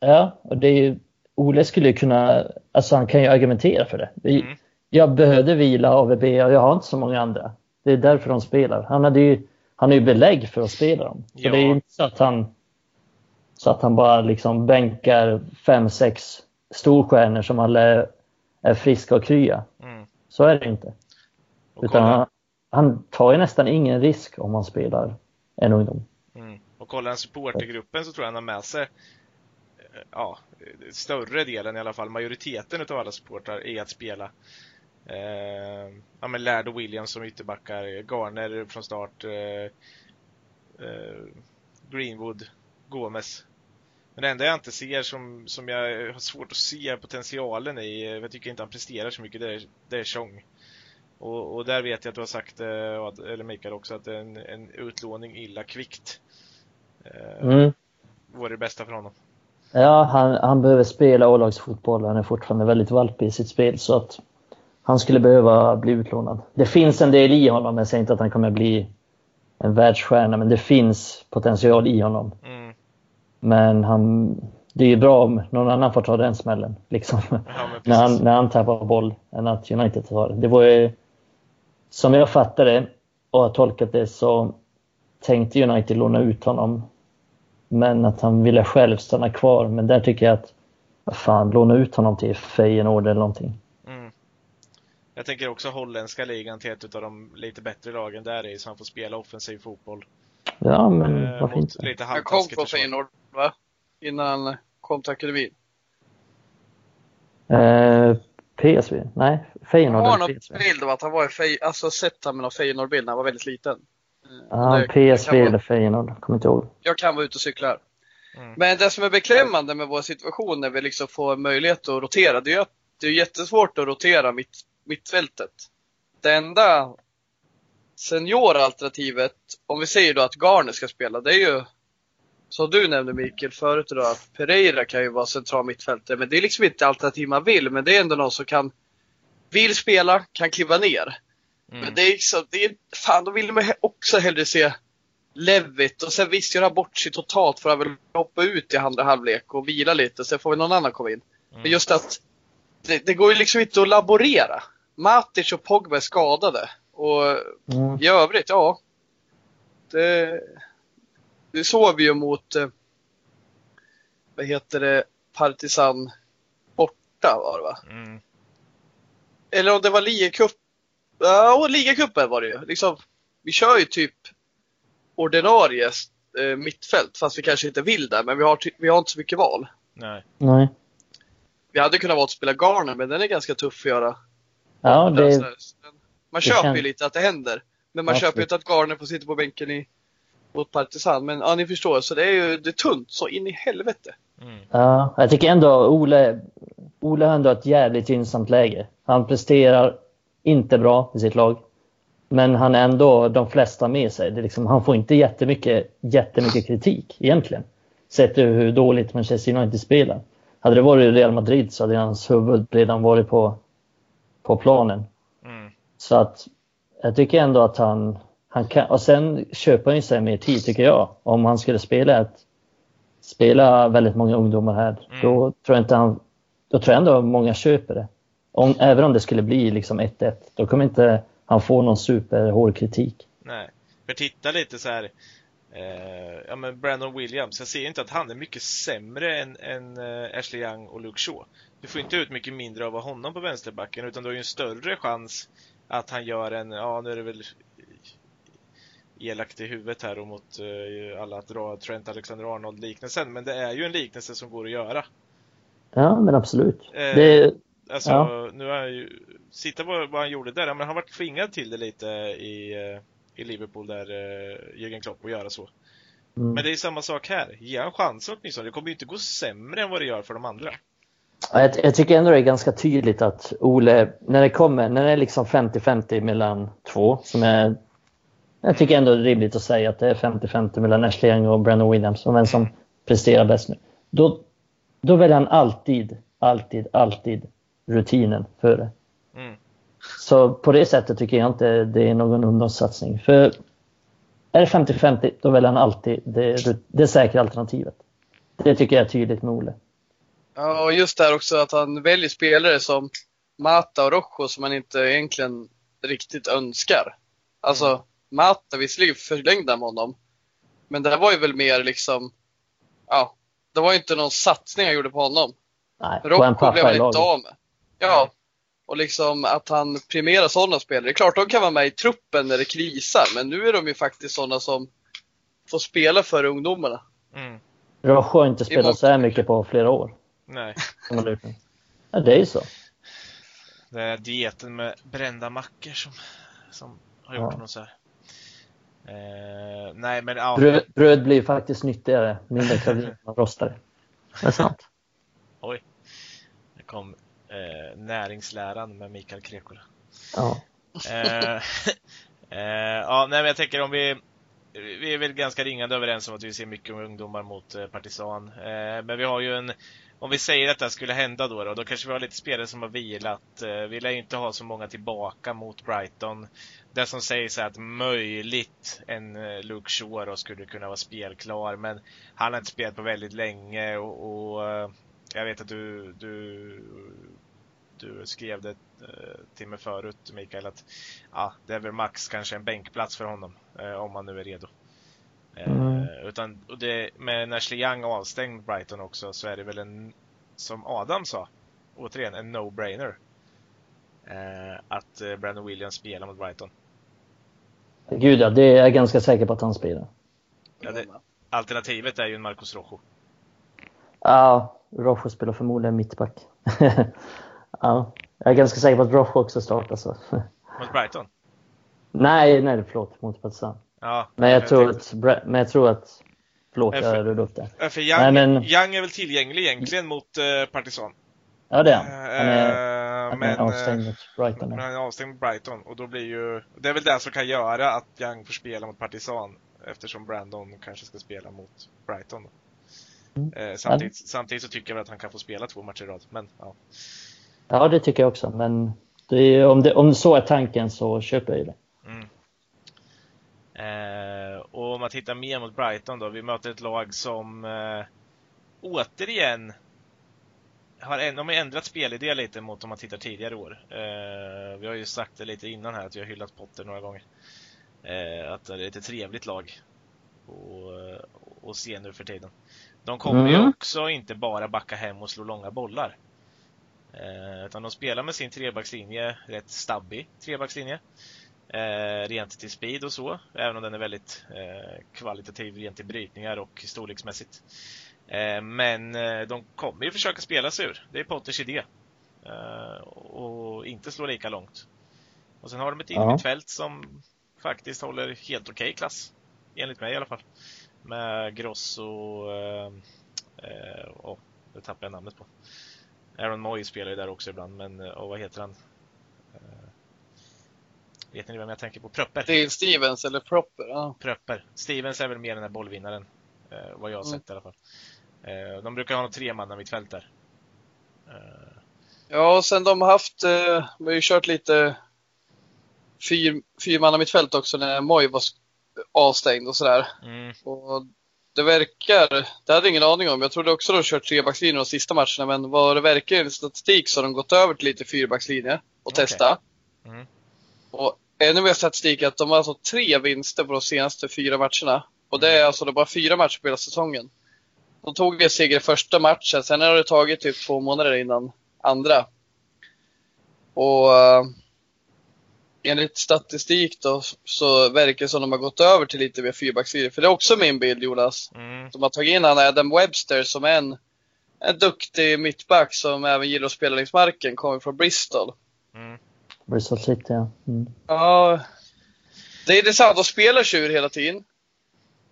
Ja, och det är ju... Ole skulle ju kunna... Alltså han kan ju argumentera för det. Mm. Jag behövde vila AVB och jag har inte så många andra. Det är därför de spelar. Han hade ju, han har ju belägg för att spela dem. Så Ja. det är ju inte så att han så att han bara liksom bänkar fem, sex storstjärnor som alla är, friska och krya. Mm. Så är det inte. Utan han, han tar ju nästan ingen risk om han spelar en ungdom. mm. och kollar han supportergruppen så tror jag han har med sig eh, ja, större delen i alla fall, majoriteten utav alla supportrar i att spela. Eh, ja men Laird och Williams som ytterbackar, Garner från start, eh, eh, Greenwood, Gomes. Men det enda jag inte ser som, som jag har svårt att se potentialen i, eh, jag tycker inte han presterar så mycket, det är, det är Chong. Och, och där vet jag att du har sagt, eh, eller Mikael också, att en, en utlåning illa kvickt eh, Mm. vore det bästa för honom. Ja, han, han behöver spela A-lagsfotboll. Han är fortfarande väldigt valpig i sitt spel så att han skulle behöva bli utlånad. Det finns en del i honom. Jag säger inte att han kommer bli en världsstjärna, men det finns potential i honom. Mm. Men han, det är ju bra om någon annan får ta den smällen. Liksom, Ja, när, han, när han tappar boll än att United tar det. Det var ju, som jag fattade det och har tolkat det så tänkte United låna ut honom. Men att han ville själv stanna kvar. Men där tycker jag att, vad fan, låna ut honom till Feyenoord eller någonting. Mm. Jag tänker också holländska ligan till ett av de lite bättre lagen där i, så han får spela offensiv fotboll. Ja, men Eh, varför mot inte? lite Han kom försvar. Feyenoord, va? Innan han kom till akademin. Eh, PSV? Nej, Jag Feyenoord har eller någon PSV? bild av att han var i Fey, alltså sett han med någon Feyenoord-bild när han var väldigt liten. Eh, Ja, det- PSV kan vara- eller Feyenoord, kommer inte ihåg. Jag kan vara ute och cykla. Mm. Men det som är beklämmande med vår situation när vi liksom får möjlighet att rotera, det är ju att det är jättesvårt att rotera mitt, mittfältet. Det enda senioralternativet, om vi säger då att Garner ska spela, det är ju som du nämnde Mikael förut idag, att Pereira kan ju vara central mittfältare. Men det är liksom inte alternativ man vill, men det är ändå någon som kan, vill spela, kan kliva ner. Mm. Men det är liksom, det är, fan då vill man också hellre se Levitt och sen visst göra bort sig totalt för att väl hoppa ut i andra halvlek och vila lite, sen får väl någon annan komma in. Mm. Men just att det, det går ju liksom inte att laborera. Matic och Pogba är skadade. Och Mm. i övrigt, ja. Det, det såg vi ju mot, eh, vad heter det, Partisan borta var det va? Mm. Eller om det var ligacup. Ja, ligacupen var det ju. Liksom, vi kör ju typ ordinarie eh, mittfält, fast vi kanske inte vill det. Men vi har, vi har inte så mycket val. Nej. Nej. Vi hade kunnat vara att spela Garner, men den är ganska tuff att göra. Ja, det, Så här, Man det köper känns- ju lite att det händer. Men man Absolut. köper ju inte att Garner får sitta på bänken i, mot Partisan. Men ja, ni förstår. Så det är ju det är tunt så in i helvete. Mm. ja, jag tycker ändå Ole, Ole har ändå ett jävligt gynnsamt läge. Han presterar inte bra i sitt lag. Men han är ändå de flesta med sig. Det är liksom, han får inte jättemycket, jättemycket kritik egentligen. Sett över hur dåligt Manchester United spelar. Hade det varit Real Madrid så hade hans huvud redan varit på, på planen. Mm. Så att jag tycker ändå att han, han kan, och sen köper han ju sig mer tid tycker jag. Om han skulle spela ett, spela väldigt många ungdomar här, Mm. då tror jag inte han, då tror jag ändå många köper det. Om, även om det skulle bli liksom 1-1, då kommer inte han få någon superhård kritik. Nej. För titta lite så här. Eh, ja men Brandon Williams, jag ser inte att han är mycket sämre än, än eh, Ashley Young och Luke Shaw. Du får inte ut mycket mindre av honom på vänsterbacken utan du har ju en större chans att han gör en, ja nu är det väl elakt i huvudet här och mot eh, alla att dra Trent Alexander-Arnold liknelsen men det är ju en liknelse som går att göra. Ja, men absolut. Eh, Det, Alltså, Ja. nu är ju, sitta på vad han gjorde där, men han varit tvingad till det lite i, eh, i Liverpool där, uh, Jürgen Klopp, att göra så. mm. Men det är samma sak här. Ge han chansen åtminstone. Det kommer ju inte gå sämre än vad det gör för de andra. Ja, Jag, jag tycker ändå det är ganska tydligt att Ole, när det kommer, när det är liksom 50-50 mellan två, som är, jag tycker ändå det är rimligt att säga att det är 50-50 mellan Ashley Young och Brandon Williams, om vem som presterar bäst nu. Då, då väljer han alltid, alltid, alltid rutinen före. Mm. Så på det sättet tycker jag inte det är någon ungdomssatsning. För är det 50-50, då väljer han alltid det, det säkra alternativet. Det tycker jag är tydligt med Ole. Ja, och just där också att han väljer spelare som Mata och Rojo som han inte egentligen riktigt önskar. Alltså, Mata, visserligen förlängde han med honom. Men det här var ju väl mer liksom, ja, det var ju inte någon satsning han gjorde på honom. Nej, Rojo blev han inte av med. Ja. Och liksom att han premierar sådana spelare. Det är klart, de kan vara med i truppen när det krisar, men nu är de ju faktiskt sådana som får spela för ungdomarna. Mm. Rojo har inte spelat så här mycket på flera år. Nej. Ja, det är ju så. Det är dieten med brända mackor som, som har gjort Ja. honom så här. Eh, nej men ja. Bröd, bröd blir faktiskt nyttigare, mindre kalorier man rostar det. Är sant. Oj. Det kom eh, näringsläran med Mikael Krekula. Ja. Eh, eh, ja, nej men jag tänker om vi vi är väl ganska ringande överens om att vi ser mycket ungdomar mot eh, Partisan. Eh, men vi har ju en, om vi säger att det här skulle hända då, då, då kanske vi har lite spelare som har vilat. Vi lär ju inte ha så många tillbaka mot Brighton. Det som sägs är att möjligt en eh, Luke Shaw då skulle kunna vara spelklar, men han har inte spelat på väldigt länge och, och eh, jag vet att du, du du skrev det eh, till mig förut Mikael att ja, det är väl max kanske en bänkplats för honom om han nu är redo. Mm. utan, och det, med Ashley Young avstängd Brighton också så är det väl en, som Adam sa, återigen en no-brainer. Att Brandon Williams spelar mot Brighton. Gud ja, det är jag ganska säker på att han spelar. Ja, det, alternativet är ju en Marcos Rojo. Ja, Rojo spelar förmodligen mittback. ja, jag är ganska säker på att Rojo också startar så. Mot Brighton? nej, nej, förlåt, mot Partizan. Ja, Men jag tror tänkte- att, men jag tror att, förlåt, jag rörde upp det. För Young, Nej, men- Young är väl tillgänglig egentligen mot eh, Partisan. Ja, det är han. Han är, Eh, men, avstängd eh, mot Brighton. Men han är avstängd mot Brighton och då blir ju Det är väl det som kan göra att Young får spela mot Partisan eftersom Brandon kanske ska spela mot Brighton. Mm. Eh, samtidigt, samtidigt så tycker jag att han kan få spela två matcher i rad. Men, ja. Ja, det tycker jag också. Men är, om, det, om så är tanken så köper jag ju det. Mm. Eh, och om man tittar mer mot Brighton då. Vi möter ett lag som eh, återigen har, de har ändrat spelidé lite mot om man tittar tidigare år. Eh, vi har ju sagt det lite innan här att vi har hyllat Potter några gånger. Eh, att det är ett trevligt lag att se nu för tiden. De kommer mm. ju också inte bara backa hem och slå långa bollar. Eh, utan de spelar med sin trebackslinje, rätt stabbig trebackslinje. Eh, rent till speed och så, även om den är väldigt eh, kvalitativ rent till brytningar och storleksmässigt. Eh, men eh, de kommer ju försöka spela sig ur. Det är Potters idé. Eh, och inte slå lika långt. Och sen har de ett innermittfält som faktiskt håller helt okej okay klass. Enligt mig i alla fall. Med Grosso och... Oh, det tappade jag namnet på. Aaron Moy spelar ju där också ibland, men oh, vad heter han? Vet ni vem jag tänker på? Pröpper. Det är Stevens eller Propper? Ja. Pröpper. Stevens är väl mer den där bollvinnaren. Vad jag har mm. sett i alla fall. Eh, de brukar ha något tre manna mitt fält där. Eh. Ja, och sen de har haft, eh, vi har ju kört lite fyr, fyrmanna mittfält också när Moj var avstängd och sådär. Mm. Och det verkar, det hade jag ingen aning om, jag trodde också de kört trebackslinje de sista matcherna, men vad det verkar i statistik så har de gått över till lite fyrbackslinje och okay. testa. Mm. Och ännu mer statistik är att de har alltså tre vinster på de senaste fyra matcherna. Och det är alltså det bara fyra matcher på hela säsongen. De tog en seger första matchen, sen har det tagit typ två månader innan andra. Och uh, enligt statistik då så verkar det som att de har gått över till lite mer fyrbackslinje. För det är också min bild Jonas. Mm. De har tagit in han Adam Webster som är en, en duktig mittback som även gillar att spela längs marken, kommer från Bristol. Mm. Bristol City ja. Mm. Ja. Det är intressant, de spelar tjur hela tiden.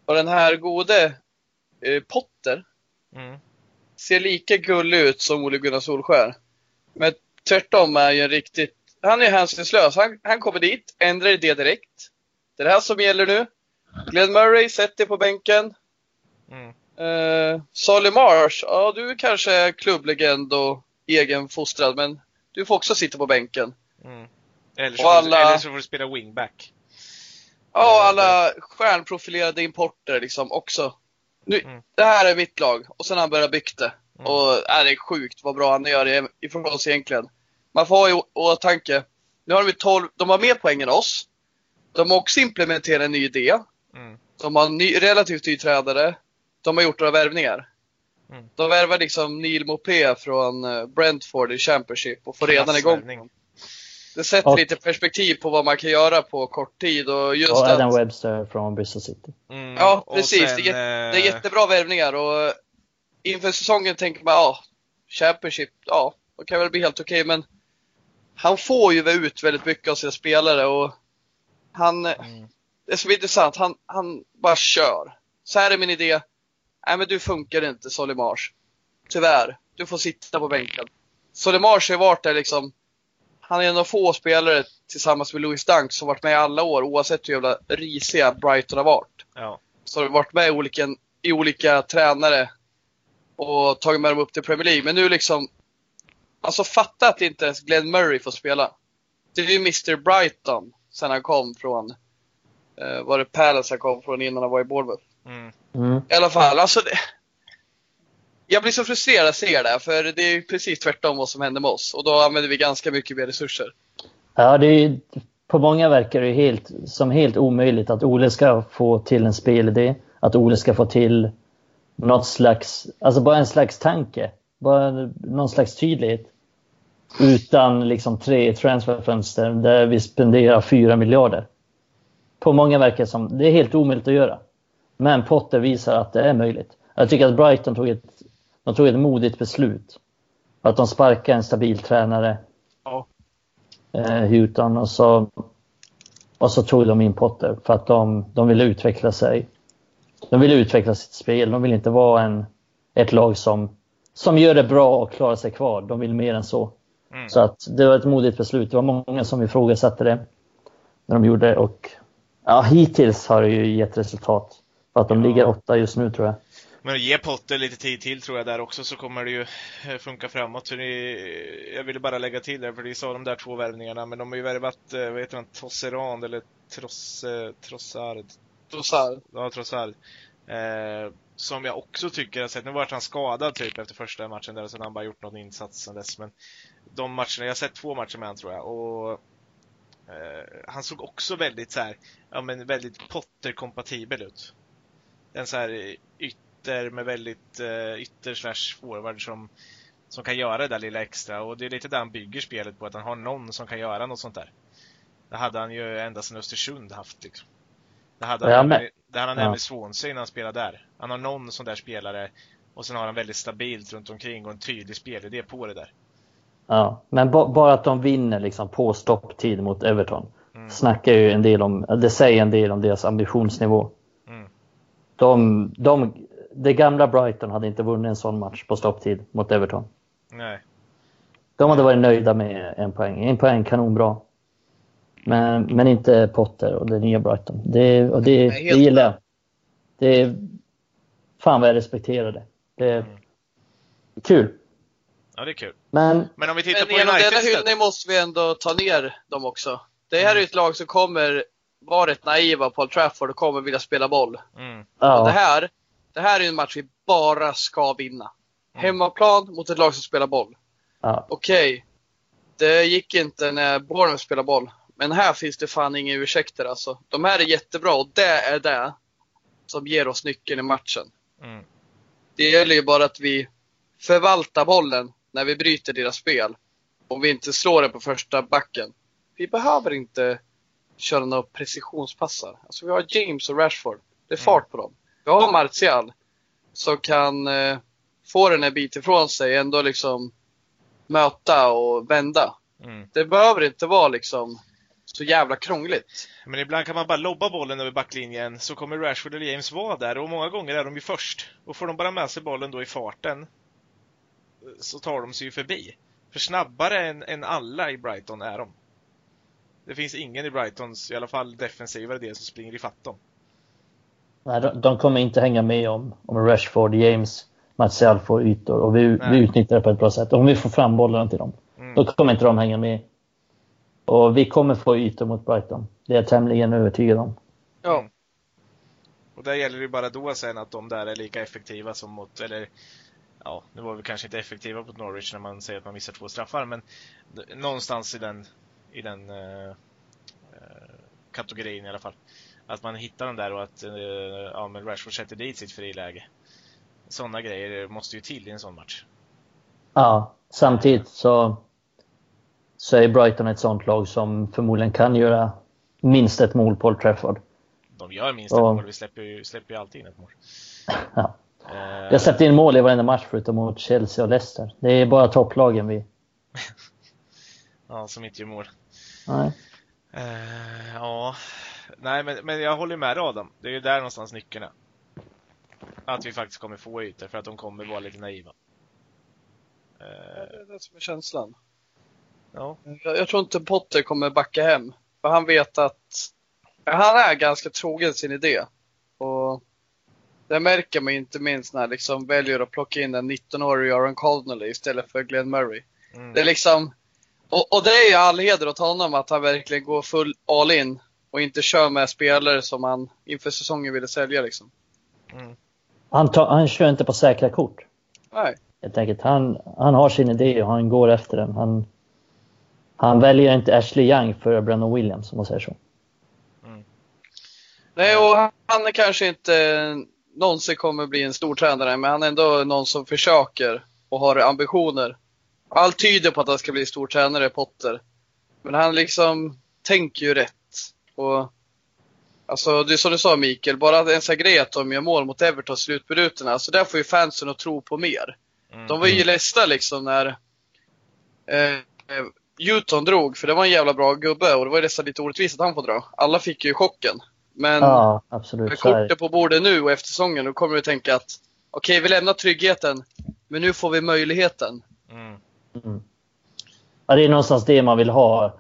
Och den här gode Potter mm. ser lika gullig ut som Ole Gunnar Solskär. Men tvärtom är ju en riktigt han är hänsynslös. Han, han kommer dit, ändrar idé direkt. Det är det här som gäller nu. Glenn Murray, sätt dig på bänken. Mm. Uh, Solly Marsh, ja du kanske är klubblegend och egenfostrad, men du får också sitta på bänken. Mm. Eller, så alla... du, eller så får du spela wingback. Ja, alla stjärnprofilerade importer liksom också. Nu, mm. Det här är mitt lag. Och sen har han börjat bygga mm. Och äh, det är sjukt vad bra han gör ifrån oss egentligen man får ha i åtanke, nu har de 12, de har mer poäng än oss. De har också implementerat en ny idé. Mm. De har ny, relativt ny tränare. De har gjort några värvningar. Mm. De värvar liksom Neil Mopé från eh, Brentford i Championship och får redan igång Det sätter och, lite perspektiv på vad man kan göra på kort tid. Och, just och Adam att, Webster från Bristol City. Mm, ja, precis. Sen, det, är, det, är, jättebra värvningar och inför säsongen tänker man, ja, Championship, ja, det kan väl bli helt okej, okay, men han får ju ut väldigt mycket av sina spelare och han, mm. det är så intressant, han, han bara kör. Så här är min idé. Nej men du funkar inte Solimars. Tyvärr, du får sitta på bänken. Solimars har varit där liksom, han är en av få spelare tillsammans med Louis Dunk som varit med i alla år oavsett hur jävla risiga Brighton har varit. Ja. Så har varit med i olika, i olika tränare och tagit med dem upp till Premier League. Men nu liksom, Alltså fatta att inte ens Glenn Murray får spela. Det är ju Mr Brighton sen han kom från, eh, var det Palace han kom från innan han var i Bournemouth. Mm. Mm. I alla fall, alltså det, jag blir så frustrerad att se det, för det är precis tvärtom vad som händer med oss. Och då använder vi ganska mycket mer resurser. Ja, det är på många verkar det helt, som helt omöjligt att Ole ska få till en spelidé. Att Ole ska få till något slags, alltså bara en slags tanke. Bara någon slags tydlighet. Utan liksom tre transferfönster där vi spenderar fyra miljarder. På många verkar som det är helt omöjligt att göra. Men Potter visar att det är möjligt. Jag tycker att Brighton tog ett, de tog ett modigt beslut. Att de sparkade en stabil tränare. Ja. Eh, Houghton och så, och så tog de in Potter för att de, de ville utveckla sig. De ville utveckla sitt spel. De vill inte vara en, ett lag som, som gör det bra och klarar sig kvar. De vill mer än så. Så att det var ett modigt beslut. Det var många som ifrågasatte det när de gjorde det och Ja, hittills har det ju gett resultat. För att de Ja. ligger åtta just nu tror jag. Men ge Potter lite tid till tror jag där också så kommer det ju eh, funka framåt. Så det, jag ville bara lägga till det för vi sa de där två värvningarna men de har ju värvat, eh, vad heter han, Tosserand eller Tross, eh, Trossard? Trossard. Ja, Trossard. Eh, som jag också tycker sett, nu vart han skadad typ efter första matchen där och sen har han bara gjort någon insats sen dess. Men de matcherna, jag har sett två matcher med han tror jag och eh, han såg också väldigt så här, ja men väldigt Potter-kompatibel ut. En så här ytter med väldigt eh, ytter slash forward som, som kan göra det där lilla extra och det är lite där han bygger spelet på, att han har någon som kan göra något sånt där. Det hade han ju ända sedan Östersund haft liksom. Det hade han, det hade han ja. även i Swansea när han spelade där. Han har någon sån där spelare och sen har han väldigt stabilt runt omkring och en tydlig spelidé på det där. Ja, men ba bara att de vinner liksom på stopptid mot Everton Mm. snackar ju en del om, det säger en del om deras ambitionsnivå. Mm. De, de, det gamla Brighton hade inte vunnit en sån match på stopptid mot Everton. Nej. De hade varit nöjda med en poäng. En poäng kanonbra. Men, men inte Potter och det nya Brighton. Det, och det, Nej, det gillar jag. Det är, fan vad jag respekterar det. Det är Mm. kul. Ja, det är kul. Men Men om vi tittar Men på genom denna hyllning måste vi ändå ta ner dem också. Det här är ju ett lag som kommer vara rätt naiva på Old Trafford och kommer vilja spela boll. Mm. Och det, ja, här, det här är en match vi bara ska vinna. Mm. Hemmaplan mot ett lag som spelar boll. ja, Okej, det gick inte när Bournemouth spelade boll. Men här finns det fan inga ursäkter alltså. De här är jättebra och det är det som ger oss nyckeln i matchen. Mm. Det gäller ju bara att vi förvaltar bollen när vi bryter deras spel. Och vi inte slår den på första backen. Vi behöver inte köra några precisionspassar. Alltså vi har James och Rashford. Det är fart på dem. Vi har Martial som kan eh, få den en bit ifrån sig ändå liksom möta och vända. Mm. Det behöver inte vara liksom så jävla krångligt. Men ibland kan man bara lobba bollen över backlinjen så kommer Rashford eller James vara där och många gånger är de ju först. Och får de bara med sig bollen då i farten så tar de sig ju förbi. För snabbare än, än alla i Brighton är de. Det finns ingen i Brightons, i alla fall defensivare del, som springer ifatt dem. Nej, de, de kommer inte hänga med om, om Rashford, James, Martial får ytor och vi, Nej. vi utnyttjar det på ett bra sätt. Om vi får fram bollen till dem, Mm. då kommer inte de hänga med. Och vi kommer få ytor mot Brighton. Det är jag tämligen övertygad om. Ja. Och där gäller det ju bara då sen att de där är lika effektiva som mot, eller ja, nu var vi kanske inte effektiva mot Norwich när man säger att man missar två straffar, men någonstans i den, i den eh, eh, kategorin i alla fall. Att man hittar dem där och att eh, ja, men Rashford sätter dit sitt friläge. Sådana grejer måste ju till i en sån match. Ja, samtidigt så, så är Brighton ett sånt lag som förmodligen kan göra minst ett mål på Old Trafford. De gör minst ett Ja. mål, vi släpper ju, släpper ju alltid in ett mål. Ja. Eh, Jag släppte in mål i varenda match förutom mot Chelsea och Leicester. Det är bara topplagen vi... ja, som inte gör mål. Nej. Eh, ja, nej men, men jag håller med Adam. Det är ju där någonstans nyckeln är. Att vi faktiskt kommer få ytor för att de kommer vara lite naiva. Det Eh, är det som är känslan. ja, Jag, jag tror inte Potter kommer backa hem. För han vet att han är ganska trogen sin idé. Och det märker man inte minst när han liksom väljer att plocka in en 19-årig Aaron Connolly istället för Glenn Murray. mm, Det är liksom, och, och det är ju all heder åt honom att han verkligen går full all in och inte kör med spelare som han inför säsongen ville sälja liksom. mm, Han, tar, han kör inte på säkra kort. Nej. Helt enkelt. Han, han har sin idé och han går efter den. Han, han väljer inte Ashley Young för Brennan Williams om man säger så. Nej, och han, han är kanske inte någonsin kommer bli en stor tränare, men han är ändå någon som försöker och har ambitioner. Allt tyder på att han ska bli stor tränare, Potter. Men han liksom tänker ju rätt. Och Alltså det är som du sa Mikael, bara en sån grej att de gör mål mot Everton i slutminuterna, alltså där får ju fansen att tro på mer. mm, De var ju ledsna liksom när eh, eh, Newton drog, för det var en jävla bra gubbe och det var ju nästan lite orättvist att han får dra. Alla fick ju chocken. Men Ja, absolut. med kortet på bordet nu och efter säsongen, då kommer du tänka att okej, vi lämnar tryggheten, men nu får vi möjligheten. mm, Mm. Ja, det är någonstans det man vill ha.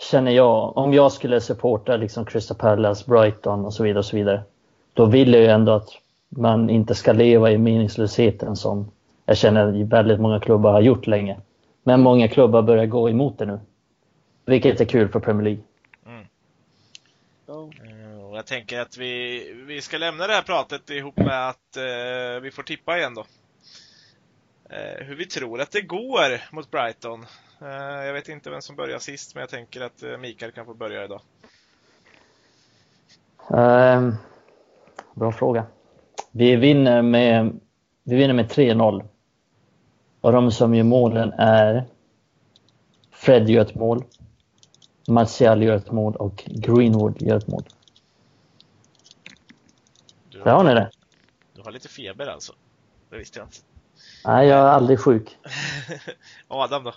Känner jag, om jag skulle supporta liksom Crystal Palace, Brighton och så vidare och så vidare. Då vill jag ju ändå att man inte ska leva i meningslösheten som jag känner väldigt många klubbar har gjort länge. Men många klubbar börjar gå emot det nu. Vilket är kul för Premier League. Mm. Och jag tänker att vi, vi ska lämna det här pratet ihop med att eh, vi får tippa igen då. Eh, hur vi tror att det går mot Brighton. Eh, jag vet inte vem som börjar sist, men jag tänker att eh, Mikael kan få börja idag. Um, bra fråga. Vi vinner med, vi vinner med 3-0. Och de som gör målen är Fred gör ett mål, Martial gör ett mål och Greenwood gör ett mål. Du Där har ni det. Du har lite feber alltså? Det visste jag inte. Nej, jag är aldrig sjuk. Adam då?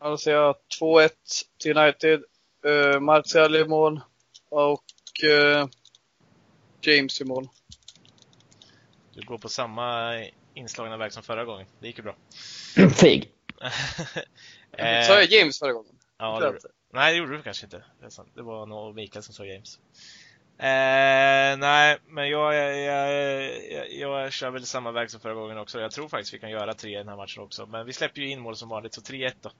Då säger jag 2-1 till United. Uh, Martial i mål och uh, James i mål. Du går på samma inslagna väg som förra gången. Det gick ju bra. Feg. Eh, Sa jag James förra gången? Ja, det, nej, det gjorde du kanske inte. Det, var nog Mikael som sa James. Eh, nej, men jag, jag, jag, jag, jag kör väl samma väg som förra gången också. Jag tror faktiskt vi kan göra tre i den här matchen också. Men vi släpper ju in mål som vanligt, så 3-1 då.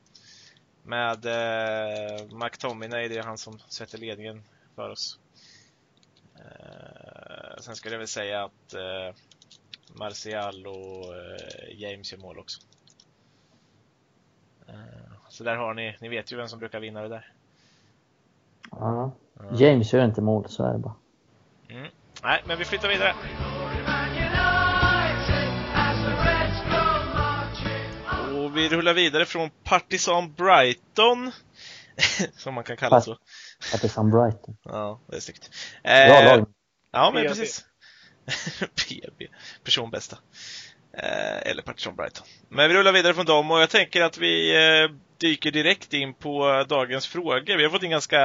Med eh, McTominay, det är han som sätter ledningen för oss. Eh, sen skulle jag väl säga att eh, Martial och eh, James gör mål också. Eh, så där har ni, ni vet ju vem som brukar vinna det där. Ja. Ja. James gör inte mål, så är det bara. Mm. Nej, men vi flyttar vidare. Vi rullar vidare från Partizan Brighton. som man kan kalla så. Partizan Brighton. Ja, det är snyggt. Bra Eh, lag. Ja, men PB. precis. PB. Personbästa. Eh, eller Partizan Brighton. Men vi rullar vidare från dem och jag tänker att vi eh, dyker direkt in på dagens frågor. Vi har fått in ganska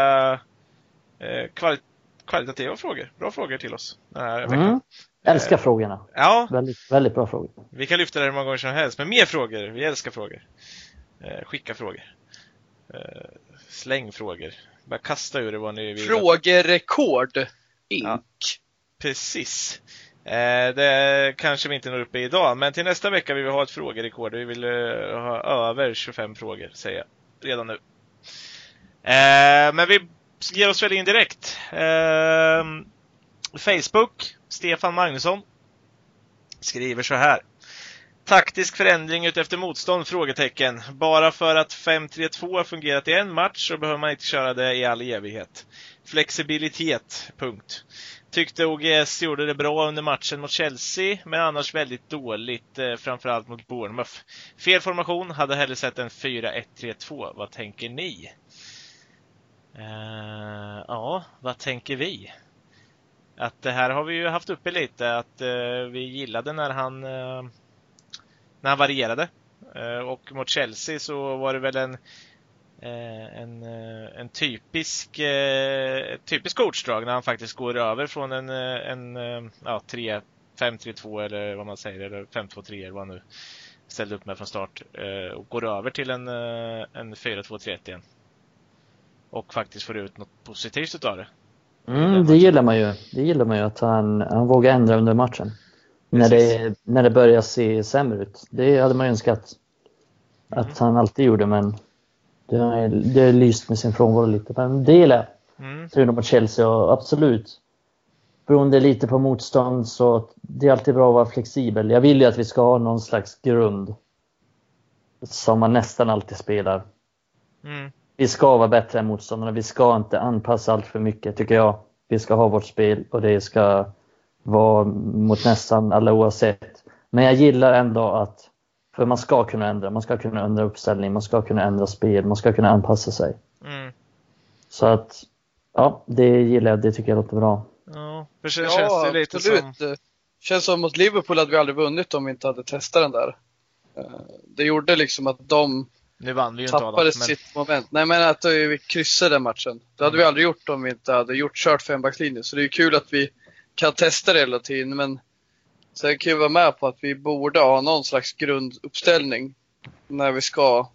eh, kvali- kvalitativa frågor. Bra frågor till oss den här veckan. Mm. Älskar frågorna. Ja, Väldigt, väldigt bra frågor. vi kan lyfta det hur många gånger som helst. Men mer frågor. Vi älskar frågor. Eh, skicka frågor. Eh, släng frågor. Bara kasta ur det vad ni vill. Frågerekord. Ink. Ja. Precis. Eh, det kanske vi inte når upp i idag, men till nästa vecka vill vi ha ett frågerekord. Vi vill eh, ha över 25 frågor, säger jag redan nu. Eh, men vi ger oss väl in direkt. Eh, Facebook, Stefan Magnusson skriver så här. Taktisk förändring utefter motstånd? Frågetecken. Bara för att 5-3-2 har fungerat i en match så behöver man inte köra det i all evighet. Flexibilitet. Punkt. Tyckte OGS gjorde det bra under matchen mot Chelsea, men annars väldigt dåligt, eh, framförallt mot Bournemouth. Fel formation, hade hellre sett en 4-1-3-2. Vad tänker ni? Eh, ja, vad tänker vi? Att det här har vi ju haft uppe lite, att eh, vi gillade när han, eh, när han varierade. Eh, och mot Chelsea så var det väl en eh, en, eh, en typisk, eh, typisk coachdrag när han faktiskt går över från en, en ja, 3 5-3-2 eller vad man säger, eller 5-2-3 eller vad han nu ställde upp med från start och går över till en, en 4-2-3-1 igen. Och faktiskt får ut något positivt utav det. Mm, det gillar man ju. Det gillar man ju att han, han vågar ändra under matchen. När det, när det börjar se sämre ut. Det hade man ju önskat att han alltid gjorde, men det har, det har lyst med sin frånvaro lite. Men det gillar jag. Mm. Förutom mot Chelsea, och absolut. Beroende lite på motstånd så det är alltid bra att vara flexibel. Jag vill ju att vi ska ha någon slags grund som man nästan alltid spelar. Mm. Vi ska vara bättre än motståndarna. Vi ska inte anpassa allt för mycket, tycker jag. Vi ska ha vårt spel och det ska vara mot nästan alla oavsett. Men jag gillar ändå att, för man ska kunna ändra, man ska kunna ändra uppställning, man ska kunna ändra spel, man ska kunna anpassa sig. Mm. Så att, ja, det gillar jag, det tycker jag låter bra. Ja, för sen känns det lite absolut. som... Det Känns som mot Liverpool hade vi aldrig vunnit om vi inte hade testat den där. Eh, Det gjorde liksom att de Nu vann vi ju inte Adam, tappade men... sitt moment. Nej men att vi kryssade den matchen. Det hade vi aldrig gjort om vi inte hade gjort kört fembackslinje. Så det är kul att vi kan testa det hela tiden. Men sen kan jag vara med på att vi borde ha någon slags grunduppställning när vi ska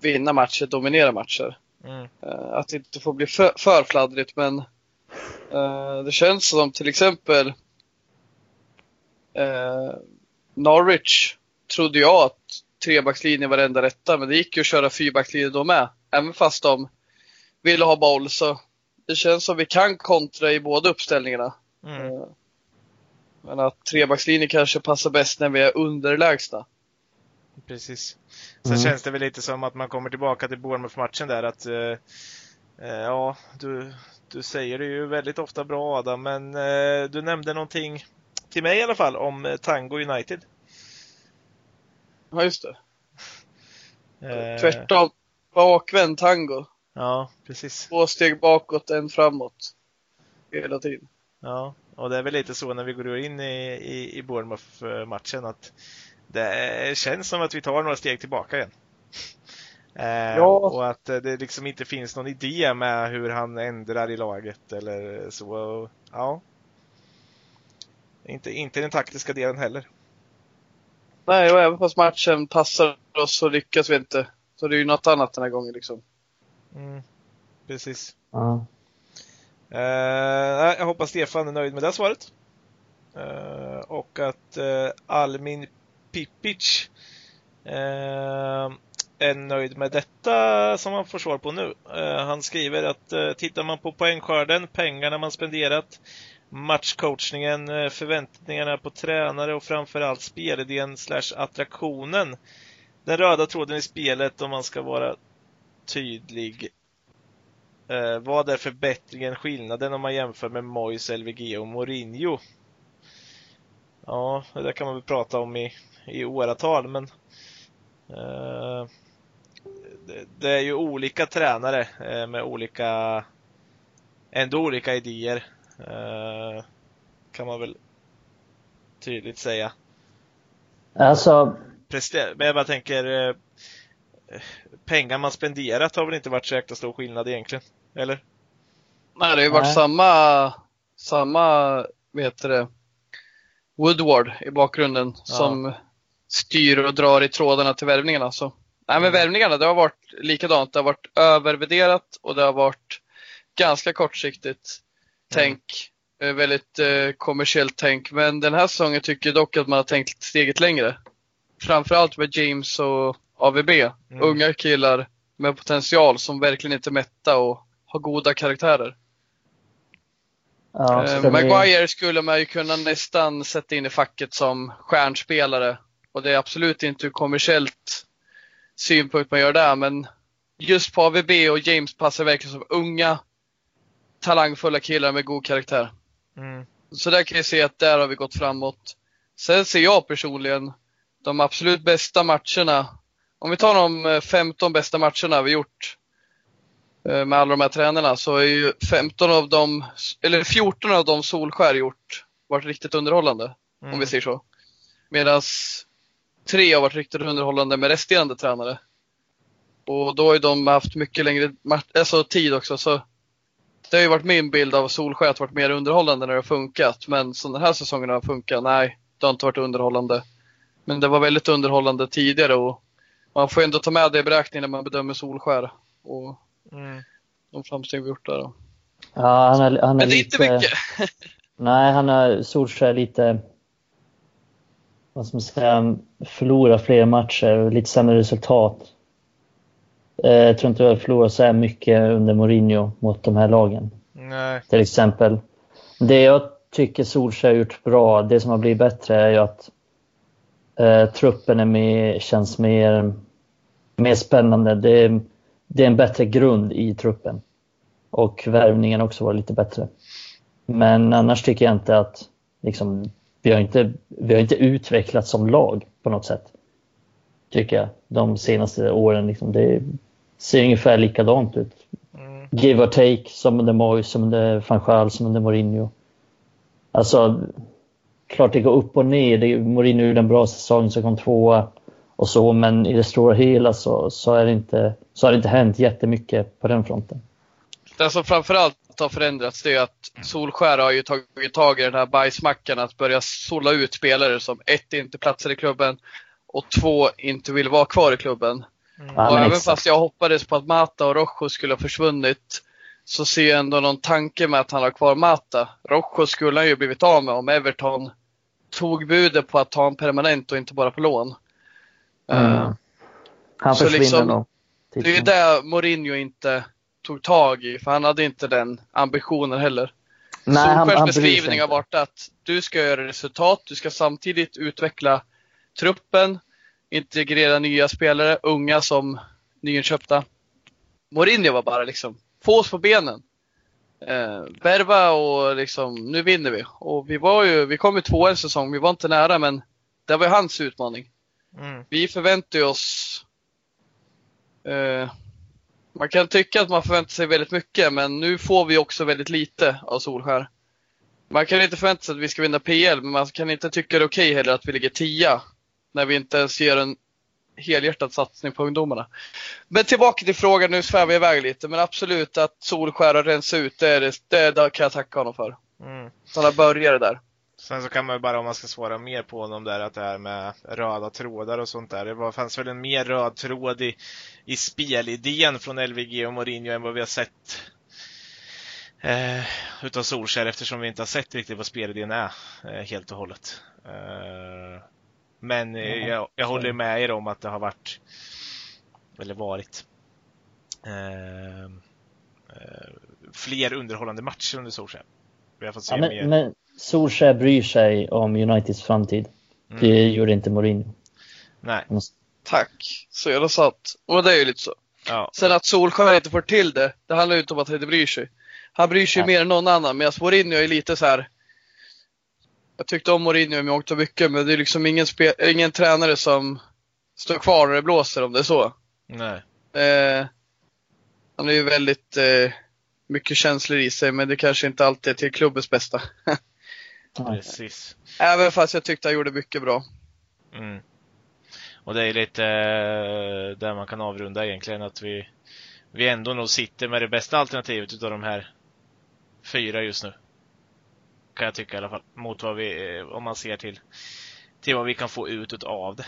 vinna matcher, dominera matcher. Mm. Eh, Att det inte får bli för, för fladdrigt men eh, det känns som till exempel eh, Norwich trodde jag att trebackslinjen var det enda rätta men det gick ju att köra fyrbackslinje då med. Även fast de ville ha boll så det känns som vi kan kontra i båda uppställningarna. Mm. Eh, Men att trebackslinjen kanske passar bäst när vi är underlägsna. Precis. Sen Mm. känns det väl lite som att man kommer tillbaka till Bournemouth-matchen där att eh, eh, ja, du, du säger det ju väldigt ofta bra Adam, men eh, du nämnde någonting till mig i alla fall om eh, Tango United. Ja just det. Eh, Tvärtom. Bakvänd tango. Ja, precis. Två steg bakåt, en framåt. Hela tiden. Ja, och det är väl lite så när vi går in i, i, i Bournemouth-matchen att det känns som att vi tar några steg tillbaka igen. Eh, Ja. Och att det liksom inte finns någon idé med hur han ändrar i laget eller så. Ja. Inte, inte den taktiska delen heller. Nej, och även fast matchen passar oss så lyckas vi inte. Så det är ju något annat den här gången liksom. Mm, precis. Ja. Nej, jag hoppas Stefan är nöjd med det svaret. Eh, och att eh, Almin Pipic är nöjd med detta som han får svar på nu. Han skriver att tittar man på poängskörden, pengarna man spenderat, matchcoachningen, eh, förväntningarna på tränare och framförallt spelidén slash attraktionen. Den röda tråden i spelet om man ska vara tydlig Eh, vad är förbättringen, skillnaden om man jämför med Moyes, LVG och Mourinho? Ja, det där kan man väl prata om i, i åratal, men eh, det, det är ju olika tränare eh, med olika, ändå olika idéer, kan man väl tydligt säga. Alltså, Prester- men jag bara tänker, eh, pengar man spenderat har väl inte varit så jäkla stor skillnad egentligen? Eller? Nej, det har ju varit Nej. samma, samma, heter det, Woodward i bakgrunden som styr och drar i trådarna till värvningarna. Så. Nej, men Mm. värvningarna, det har varit likadant. Det har varit övervärderat och det har varit ganska kortsiktigt tänk. eh, Väldigt eh, kommersiellt tänk. Men den här säsongen tycker jag dock att man har tänkt steget längre. Framförallt med James och AVB. Mm. Unga killar med potential som verkligen inte är mätta och har goda karaktärer. ja, Eh, ska vi- Maguire skulle man ju kunna nästan sätta in i facket som stjärnspelare. Och det är absolut inte ur kommersiellt synpunkt man gör det, men just på AVB och James passar verkligen som unga, talangfulla killar med god karaktär. Mm. Så där kan jag se att där har vi gått framåt. Sen ser jag personligen de absolut bästa matcherna. Om vi tar de eh, 15 bästa matcherna vi gjort eh, med alla de här tränarna så är ju 15 av dem, eller 14 av dem Solskär gjort varit riktigt underhållande. Mm. Om vi säger så. Medan tre har varit riktigt underhållande med resterande tränare. Och då har ju de haft mycket längre alltså, tid också. Så det har ju varit min bild av Solskär att det varit mer underhållande när det har funkat. Men som den här säsongen har funkat, nej, det har inte varit underhållande. Men det var väldigt underhållande tidigare och man får ändå ta med det i beräkningen när man bedömer Solskär och Mm. de framsteg vi gjort där. Då. Ja, han är, han är Men det är lite... inte mycket. Nej, han har Solskjaer lite, vad ska man säga, förlorar fler matcher och lite sämre resultat. Eh, Jag tror inte vi har förlorat så här mycket under Mourinho mot de här lagen, Nej. till exempel. Det jag tycker Solskjaer har gjort bra, det som har blivit bättre är ju att eh, truppen är mer, känns mer, mer spännande. Det är, det är en bättre grund i truppen. Och värvningen också var lite bättre. Men annars tycker jag inte att liksom, vi, har inte, vi har inte utvecklats som lag på något sätt. Tycker jag. De senaste åren. Liksom, det ser ungefär likadant ut. Mm. Give or take, som under Moyes, som under van Gaal, som under Mourinho. Alltså, klart det går upp och ner. Det, Mourinho gjorde en bra säsong, så kom tvåa och så, men i det stora hela så, så, är det inte, så har det inte hänt jättemycket på den fronten. Det som framförallt har förändrats det är att Solskär har ju tagit tag i den här bajsmackan att börja sålla ut spelare som ett inte platsar i klubben och två inte vill vara kvar i klubben. Mm. Och även fast jag hoppades på att Mata och Rojo skulle ha försvunnit så ser jag ändå någon tanke med att han har kvar Mata. Rojo skulle han ju blivit av med om Everton tog budet på att ta en permanent och inte bara på lån. Mm. Uh, han försvinner liksom, då. Det är det Mourinho inte tog tag i, för han hade inte den ambitionen heller. Nej, han beskrivning har varit att du ska göra resultat, du ska samtidigt utveckla truppen, integrera nya spelare, unga som nyinköpta. Mourinho var bara liksom, få oss på benen. Eh, värva och liksom, nu vinner vi. Och vi var ju, vi kom ju två en säsong, vi var inte nära men det var ju hans utmaning. Mm. Vi förväntade oss eh, man kan tycka att man förväntar sig väldigt mycket, men nu får vi också väldigt lite av Solskär. Man kan inte förvänta sig att vi ska vinna PL, men man kan inte tycka det är okej okay heller att vi ligger tia när vi inte ens gör en helhjärtad satsning på ungdomarna. Men tillbaka till frågan, nu svävar jag iväg lite, men absolut att Solskär har rensat ut, det, är det, det kan jag tacka honom för. Mm. Så han har börjat där. Sen så kan man ju bara, om man ska svara mer på honom där, att det här med röda trådar och sånt där. Det var, fanns väl en mer röd tråd i, i spelidén från LVG och Mourinho än vad vi har sett eh, utav Solskär eftersom vi inte har sett riktigt vad spelidén är eh, helt och hållet. Eh, men eh, jag, jag håller med er om att det har varit, eller varit, eh, eh, fler underhållande matcher under Solskär. Vi har fått se ja, men, mer. Men Solskjaer bryr sig om Uniteds framtid. Mm. Det gjorde inte Mourinho. Nej. Tack. Så jävla sant. Och det är ju lite så. Ja. Sen att Solskjaer inte får till det, det handlar ju inte om att han inte bryr sig. Han bryr sig Nej. mer än någon annan, medan Mourinho är lite så här. Jag tyckte om Mourinho i och mycket, men det är liksom ingen, ingen tränare som står kvar när det blåser om det är så. Nej. Eh, han är ju väldigt eh, mycket känslor i sig, men det kanske inte alltid är till klubbens bästa. Precis. Även fast jag tyckte han gjorde mycket bra. Mm. Och det är lite eh, där man kan avrunda egentligen att vi, vi ändå nog sitter med det bästa alternativet utav de här fyra just nu. Kan jag tycka i alla fall. Mot vad vi, eh, om man ser till, till vad vi kan få ut utav det.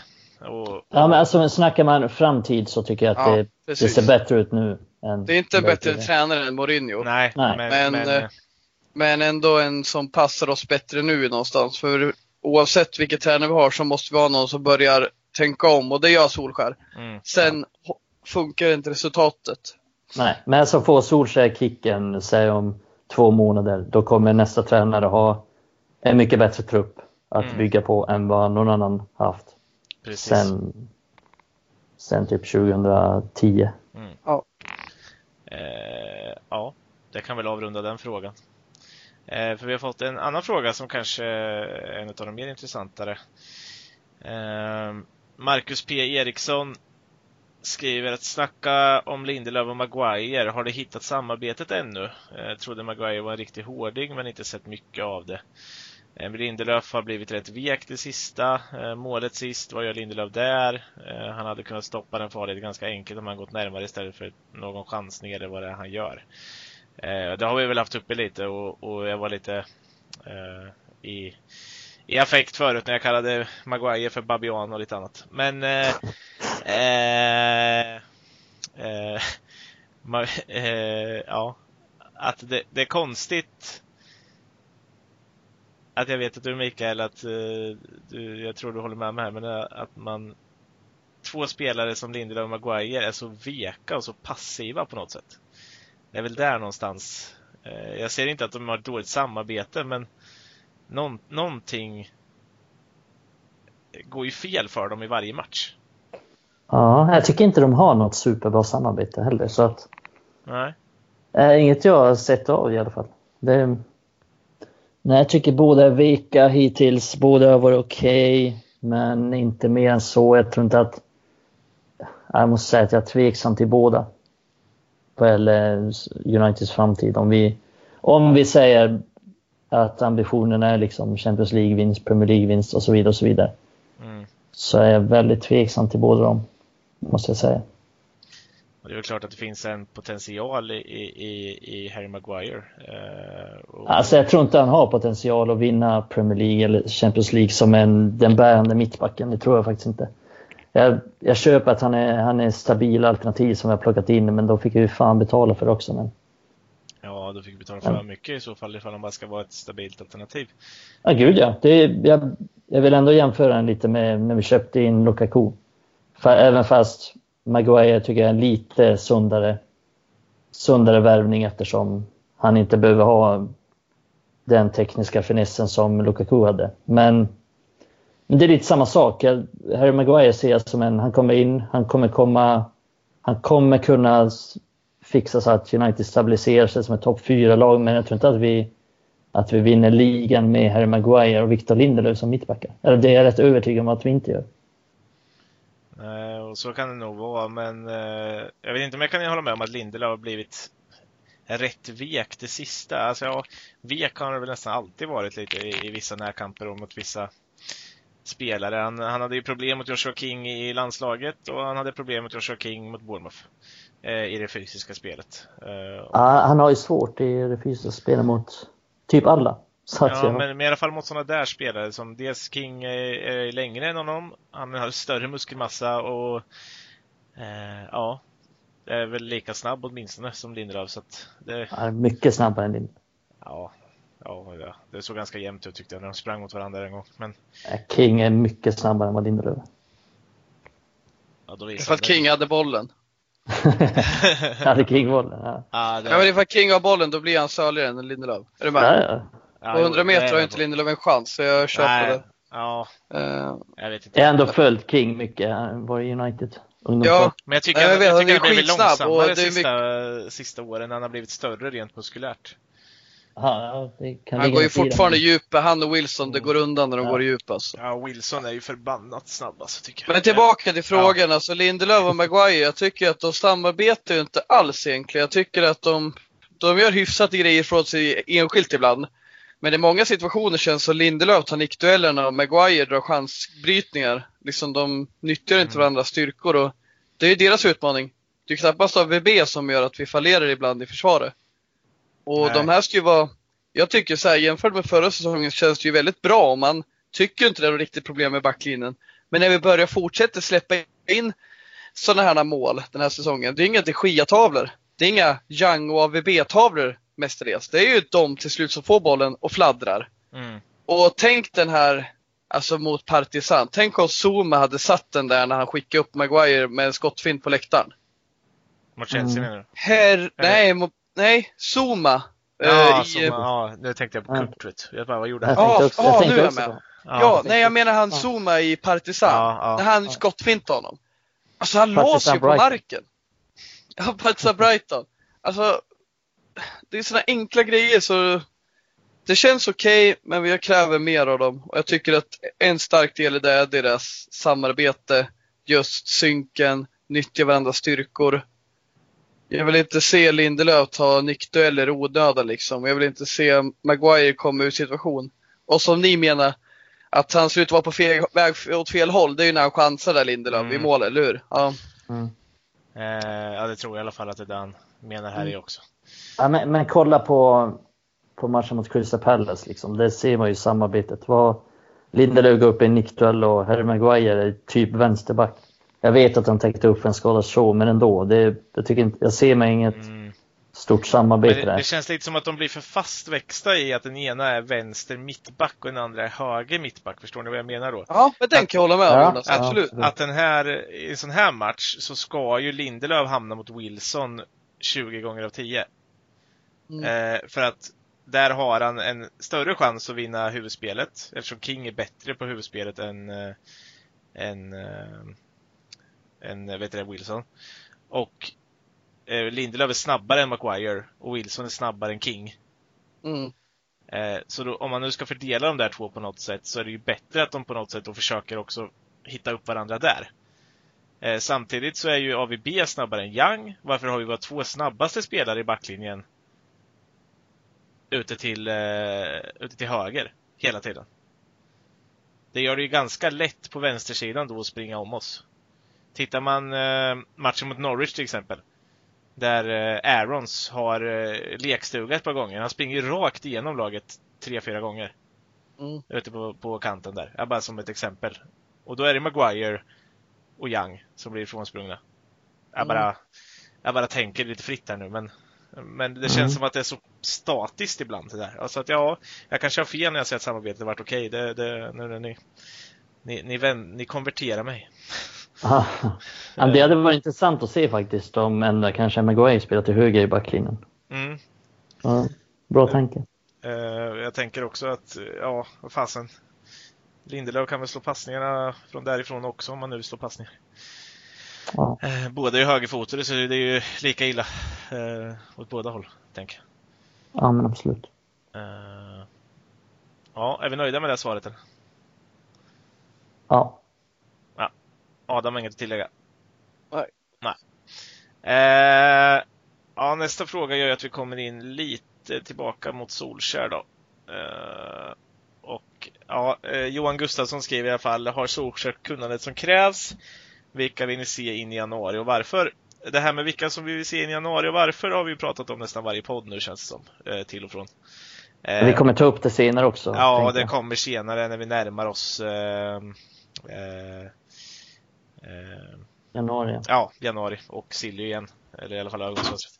Och, och... Ja men alltså snackar man framtid så tycker jag att ja, det, det, ser bättre ut nu. Än det är inte en bättre tränare än Mourinho. Nej, Nej. Men, men, men, eh, men ändå en som passar oss bättre nu någonstans. För oavsett vilket tränare vi har så måste vi ha någon som börjar tänka om och det gör Solskär. Mm. Sen funkar inte resultatet. Nej, men så får Solskär kicken, säg om två månader, då kommer nästa tränare ha en mycket bättre trupp att mm. bygga på än vad någon annan haft. Precis. Sen, sen typ 2010. Mm. Ja. Eh, ja, det kan väl avrunda den frågan. Eh, för vi har fått en annan fråga som kanske är en av de mer intressantare. Eh, Marcus P Eriksson skriver att snacka om Lindelöf och Maguire. Har de hittat samarbetet ännu? Eh, trodde Maguire var en riktig hårding men inte sett mycket av det. Eh, Lindelöf har blivit rätt vek det sista. Eh, målet sist, vad gör Lindelöf där? Eh, han hade kunnat stoppa den farligt ganska enkelt om han gått närmare istället för någon chansning eller vad det är han gör. Eh, det har vi väl haft uppe lite och, och jag var lite eh, i, i affekt förut när jag kallade Maguire för Babian och lite annat. Men eh, eh, eh, ma, eh, ja, att det, det, är konstigt att jag vet att du Mikael, att eh, du, jag tror du håller med mig här, men eh, att man två spelare som Lindelöf och Maguire är så veka och så passiva på något sätt. Det är väl där någonstans. Eh, jag ser inte att de har ett dåligt samarbete, men någon, någonting går ju fel för dem i varje match. Ja, jag tycker inte de har något superbra samarbete heller. Så att, Nej. Äh, inget jag har sett av i alla fall. Det, nej, jag tycker båda är veka hittills. Båda har varit okej, okay, men inte mer än så. Jag tror inte att... Jag måste säga att jag är tveksam till båda på Uniteds framtid. Om vi, om vi säger att ambitionen är liksom Champions League-vinst, Premier League-vinst och så vidare. och Så vidare. Mm. Så är jag väldigt tveksam till båda dem, måste jag säga. Och det är väl klart att det finns en potential i, i, i Harry Maguire. Eh, och... Alltså jag tror inte han har potential att vinna Premier League eller Champions League som en, den bärande mittbacken. Det tror jag faktiskt inte. jag, jag köper att han är, han är stabil alternativ som jag plockat in, men då fick jag ju fan betala för det också. Men... Ja, då fick du betala för mycket i så fall ifall han bara ska vara ett stabilt alternativ. Ja, gud ja. Det, jag, jag vill ändå jämföra den lite med när vi köpte in Lukaku. Även fast Maguire tycker jag är en lite sundare, sundare värvning eftersom han inte behöver ha den tekniska finessen som Lukaku hade. Men, men det är lite samma sak. Harry Maguire ser jag som en, han kommer in, han kommer komma, han kommer kunna fixa så att United stabiliserar sig som ett topp 4-lag, men jag tror inte att vi, att vi vinner ligan med Harry Maguire och Victor Lindelöf som mittbackar. Eller det är jag rätt övertygad om att vi inte gör. Nej, och så kan det nog vara, men eh, jag vet inte om jag kan hålla med om att Lindelöf har blivit rätt vek det sista. Alltså, ja, vek har han väl nästan alltid varit lite i, i vissa närkamper och mot vissa spelare. Han, han, hade ju problem mot Joshua King i landslaget och han hade problem mot Joshua King mot Bournemouth eh, i det fysiska spelet. Eh, ja, han har ju svårt i det fysiska spelet mot typ alla. Så ja, men, men i alla fall mot sådana där spelare som dels King är, är längre än honom, han har större muskelmassa och eh, ja, är väl lika snabb åtminstone som Lindelöf. Så att det... Ja, mycket snabbare än Lindelöf. Ja, ja, det såg ganska jämnt ut tyckte jag när de sprang mot varandra en gång. Men... King är mycket snabbare än vad Lindelöf Ja, då För att King hade bollen. hade King bollen, ja. Ja, det... ja men ifall King har bollen då blir han söligare än Lindelöf. Är du med? Ja, ja. På 100 meter har inte Lindelöf en chans, så jag köper Nej. det. Ja, uh, jag vet inte. Jag har ändå följt King mycket, han var i United. Ja, men jag tycker, Nej, jag, vet, jag tycker han har blivit långsammare de sista, mycket... sista åren. Han har blivit större rent muskulärt. Aha, han går ju fortfarande djupa, han och Wilson, det går undan när de ja. går i djup alltså. Ja, Wilson är ju förbannat snabb alltså, tycker jag. Men tillbaka till frågan, ja. alltså Lindelöf och Maguire, jag tycker att de samarbetar ju inte alls egentligen. Jag tycker att de, de gör hyfsat grejer från sig enskilt ibland. Men i många situationer känns som Lindelöf tar nickduellerna och Maguire drar chansbrytningar. Liksom de nyttjar inte mm. varandras styrkor och det är ju deras utmaning. Det är knappast AVB som gör att vi fallerar ibland i försvaret. Och Nej. de här ska ju vara, jag tycker så här, jämfört med förra säsongen känns det ju väldigt bra om man tycker inte det är något riktigt problem med backlinjen. Men när vi börjar fortsätta släppa in sådana här mål den här säsongen, det är inga de tavlor Det är inga Young och AVB-tavlor mestadels. Det är ju de till slut som får bollen och fladdrar. Mm. Och tänk den här, alltså mot Partisan. Tänk om Zuma hade satt den där när han skickade upp Maguire med en skottfint på läktaren. Mot Chelsea mm. menar du? Herr, nej, mot, nej, Zuma. Ja, uh, i, ja, nu tänkte jag på Kurt. Jag bara, vad gjorde han? Ja, ja, nu är jag med. Ja, ja nej jag menar han Zuma i Partisan. Ja, ja, när han ja. skottfintade honom. Alltså han lås ju på marken. Ja, Partisan Brighton. Alltså, det är sådana enkla grejer så det känns okej, okay, men jag kräver mer av dem. Och jag tycker att en stark del i det är deras samarbete, just synken, nyttja varandras styrkor. Jag vill inte se Lindelöf ta nickdueller onödan liksom. Jag vill inte se Maguire komma ur situation. Och som ni menar, att han ser ut att vara på fel, väg åt fel håll, det är ju när han chansar där Lindelöf mm. i målet, eller hur? Ja. Mm. Eh, ja, det tror jag i alla fall att det är det han menar här mm. i också. Ja, men, men, kolla på, på matchen mot Crystal Palace. Liksom. Där ser man ju samarbetet. Vad Lindelöf går upp i en nickduell och Harry Maguire är typ vänsterback. Jag vet att de täckte upp en skadad show, men ändå. Det, jag, tycker inte, jag ser mig inget mm. Stort samarbete det, där. Det känns lite som att de blir för fastväxta i att den ena är vänster mittback och den andra är höger mittback. Förstår ni vad jag menar då? Ja, men den kan jag hålla med om. Ja, absolut. Att, att den här, i en sån här match så ska ju Lindelöf hamna mot Wilson 20 gånger av 10. Mm. Eh, för att där har han en större chans att vinna huvudspelet eftersom King är bättre på huvudspelet än, äh, än, äh, än vet du, Wilson. Och Lindelöf är snabbare än Maguire och Wilson är snabbare än King. Mm. Så då, om man nu ska fördela de där två på något sätt så är det ju bättre att de på något sätt då försöker också hitta upp varandra där. Samtidigt så är ju AVB snabbare än Young. Varför har vi våra två snabbaste spelare i backlinjen ute till, uh, ute till höger hela tiden. Det gör det ju ganska lätt på vänstersidan då att springa om oss. Tittar man uh, matchen mot Norwich till exempel. Där uh, Aarons har uh, lekstuga ett par gånger. Han springer rakt igenom laget tre, fyra gånger. Mm. Ute på, på kanten där. Ja, bara som ett exempel. Och då är det Maguire och Young som blir ifrånsprungna. Jag bara, mm. jag bara tänker lite fritt här nu men men det känns mm. som att det är så statiskt ibland det där. Alltså att ja, jag kanske har fel när jag säger att samarbetet har varit okej. Okay. Det, det, nu, ni, ni, ni, vän, ni konverterar mig. Ja, det hade varit intressant att se faktiskt om en kanske Maguire spelar till höger i backlinjen. Mm. Ja, bra tanke. Uh, jag tänker också att, ja, vad fasen. Lindelöf kan väl slå passningarna från därifrån också om man nu vill slå passningar. Ja. Uh, båda är högerfotade så det är ju lika illa åt båda håll, tänker jag. Ja, men absolut. ja, är vi nöjda med det svaret eller? Ja. Adam har inget att tillägga? Nej. Nej. Eh, ja, nästa fråga gör att vi kommer in lite tillbaka mot Solskär då. Eh, och ja, eh, Johan Gustafsson skriver i alla fall, har Solskär kunnandet som krävs? Vilka vill ni se in i januari och varför? Det här med vilka som vi vill se in i januari och varför har vi pratat om nästan varje podd nu känns det som, eh, till och från. vi kommer ta upp det senare också. Ja, det kommer senare när vi närmar oss eh, eh, januari. Ja, januari och Silly igen. Eller i alla fall ögonfönstret.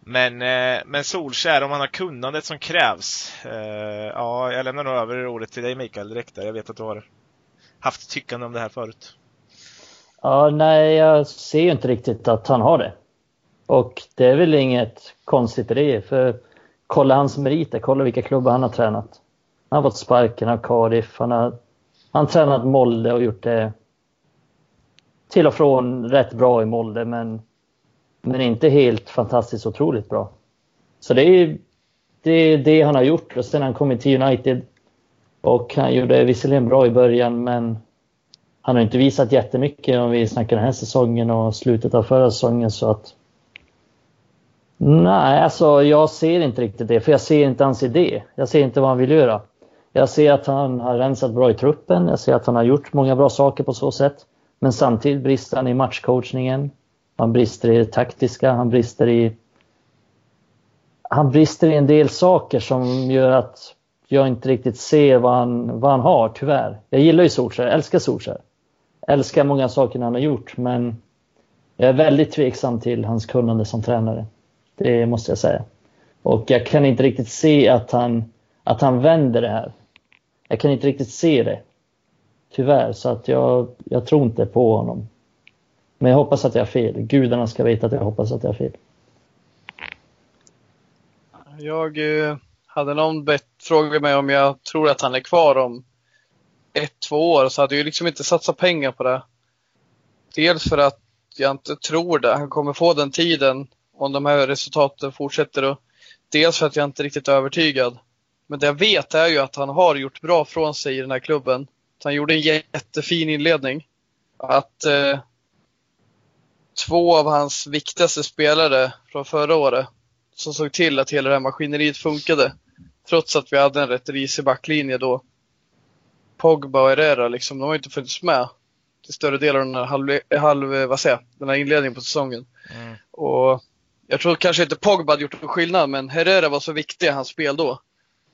Men, eh, men Solskär, om han har kunnandet som krävs. Eh, ja, jag lämnar nog över ordet till dig Mikael direkt där. Jag vet att du har haft tyckande om det här förut. Ja, nej, jag ser ju inte riktigt att han har det. Och det är väl inget konstigt i det, för kolla hans meriter, kolla vilka klubbar han har tränat. Han har fått sparken av Cardiff, han har han tränat Molde och gjort det till och från rätt bra i Molde men, men inte helt fantastiskt otroligt bra. Så det är det, är det han har gjort och sen han kommit till United och han gjorde visserligen bra i början men han har inte visat jättemycket om vi snackar den här säsongen och slutet av förra säsongen så att Nej, alltså jag ser inte riktigt det, för jag ser inte hans idé. Jag ser inte vad han vill göra. Jag ser att han har rensat bra i truppen. Jag ser att han har gjort många bra saker på så sätt. Men samtidigt brister han i matchcoachningen. Han brister i det taktiska. Han brister i han brister i en del saker som gör att jag inte riktigt ser vad han, vad han har, tyvärr. Jag gillar ju Solskjaer, älskar Solskjaer. Älskar många saker han har gjort, men jag är väldigt tveksam till hans kunnande som tränare. Det måste jag säga. Och jag kan inte riktigt se att han, att han vänder det här jag kan inte riktigt se det. Tyvärr, så att jag, jag tror inte på honom. Men jag hoppas att jag har fel. Gudarna ska veta att jag hoppas att jag har fel. Jag eh, hade någon bett, frågat mig om jag tror att han är kvar om ett, två år, så hade jag liksom inte satsat pengar på det. Dels för att jag inte tror det. Han kommer få den tiden om de här resultaten fortsätter. Och dels för att jag inte är riktigt övertygad. Men det jag vet är ju att han har gjort bra från sig i den här klubben. Han gjorde en jättefin inledning. Att eh, två av hans viktigaste spelare från förra året som såg till att hela det här maskineriet funkade. Trots att vi hade en rätt risig backlinje då. Pogba och Herrera liksom, de har inte funnits med till större delen av den här, halv, halv, vad säger, den här inledningen på säsongen. Mm. Och jag tror kanske inte Pogba hade gjort någon skillnad, men Herrera var så viktig i hans spel då.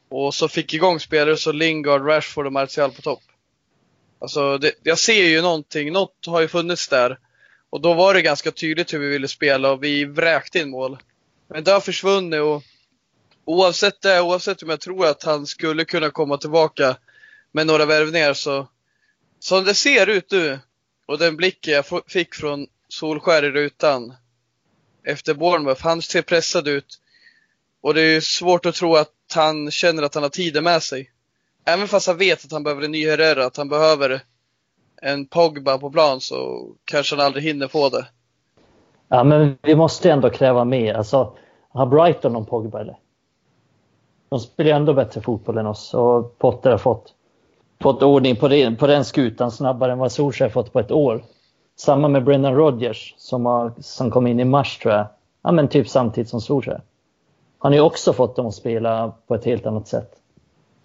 Och så fick igång spelare så Lingard, Rashford och Martial på topp. Alltså, det, jag ser ju någonting, något har ju funnits där. Och då var det ganska tydligt hur vi ville spela och vi vräkte in mål. Men det har försvunnit och oavsett det, oavsett om jag tror att han skulle kunna komma tillbaka med några värvningar så som det ser ut nu och den blicken jag fick från Solskär i rutan efter Bournemouth, han ser pressad ut. Och det är svårt att tro att han känner att han har tiden med sig. Även fast han vet att han behöver en ny Herrera, att han behöver en Pogba på plan så kanske han aldrig hinner få det. Ja, men vi måste ändå kräva mer. Alltså, har Brighton någon Pogba eller? De spelar ändå bättre fotboll än oss och Potter har fått, fått ordning på, det, på den skutan snabbare än vad Solskjaer fått på ett år. Samma med Brendan Rodgers som, har, som kom in i mars tror jag. Ja, men typ samtidigt som Solskjaer han har ju också fått dem att spela på ett helt annat sätt.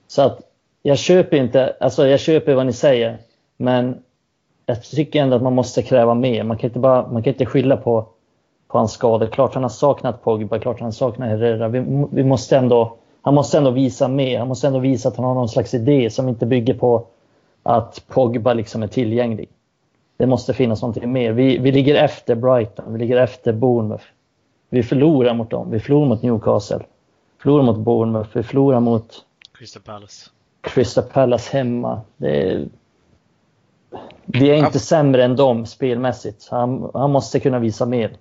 Så att jag köper inte, alltså jag köper vad ni säger, men jag tycker ändå att man måste kräva mer. Man kan inte, bara, man kan inte skylla på, på hans skador. Klart han har saknat Pogba, klart han saknar Herrera. Vi, vi måste ändå, han måste ändå visa mer. Han måste ändå visa att han har någon slags idé som inte bygger på att Pogba liksom är tillgänglig. Det måste finnas någonting mer. Vi, vi ligger efter Brighton, vi ligger efter Bournemouth. Vi förlorar mot dem. Vi förlorar mot Newcastle. Förlorar mot Bournemouth. Vi förlorar mot Crystal Palace. Crystal Palace hemma. Det är... Vi är inte sämre än dem spelmässigt. Han, han måste kunna visa mer.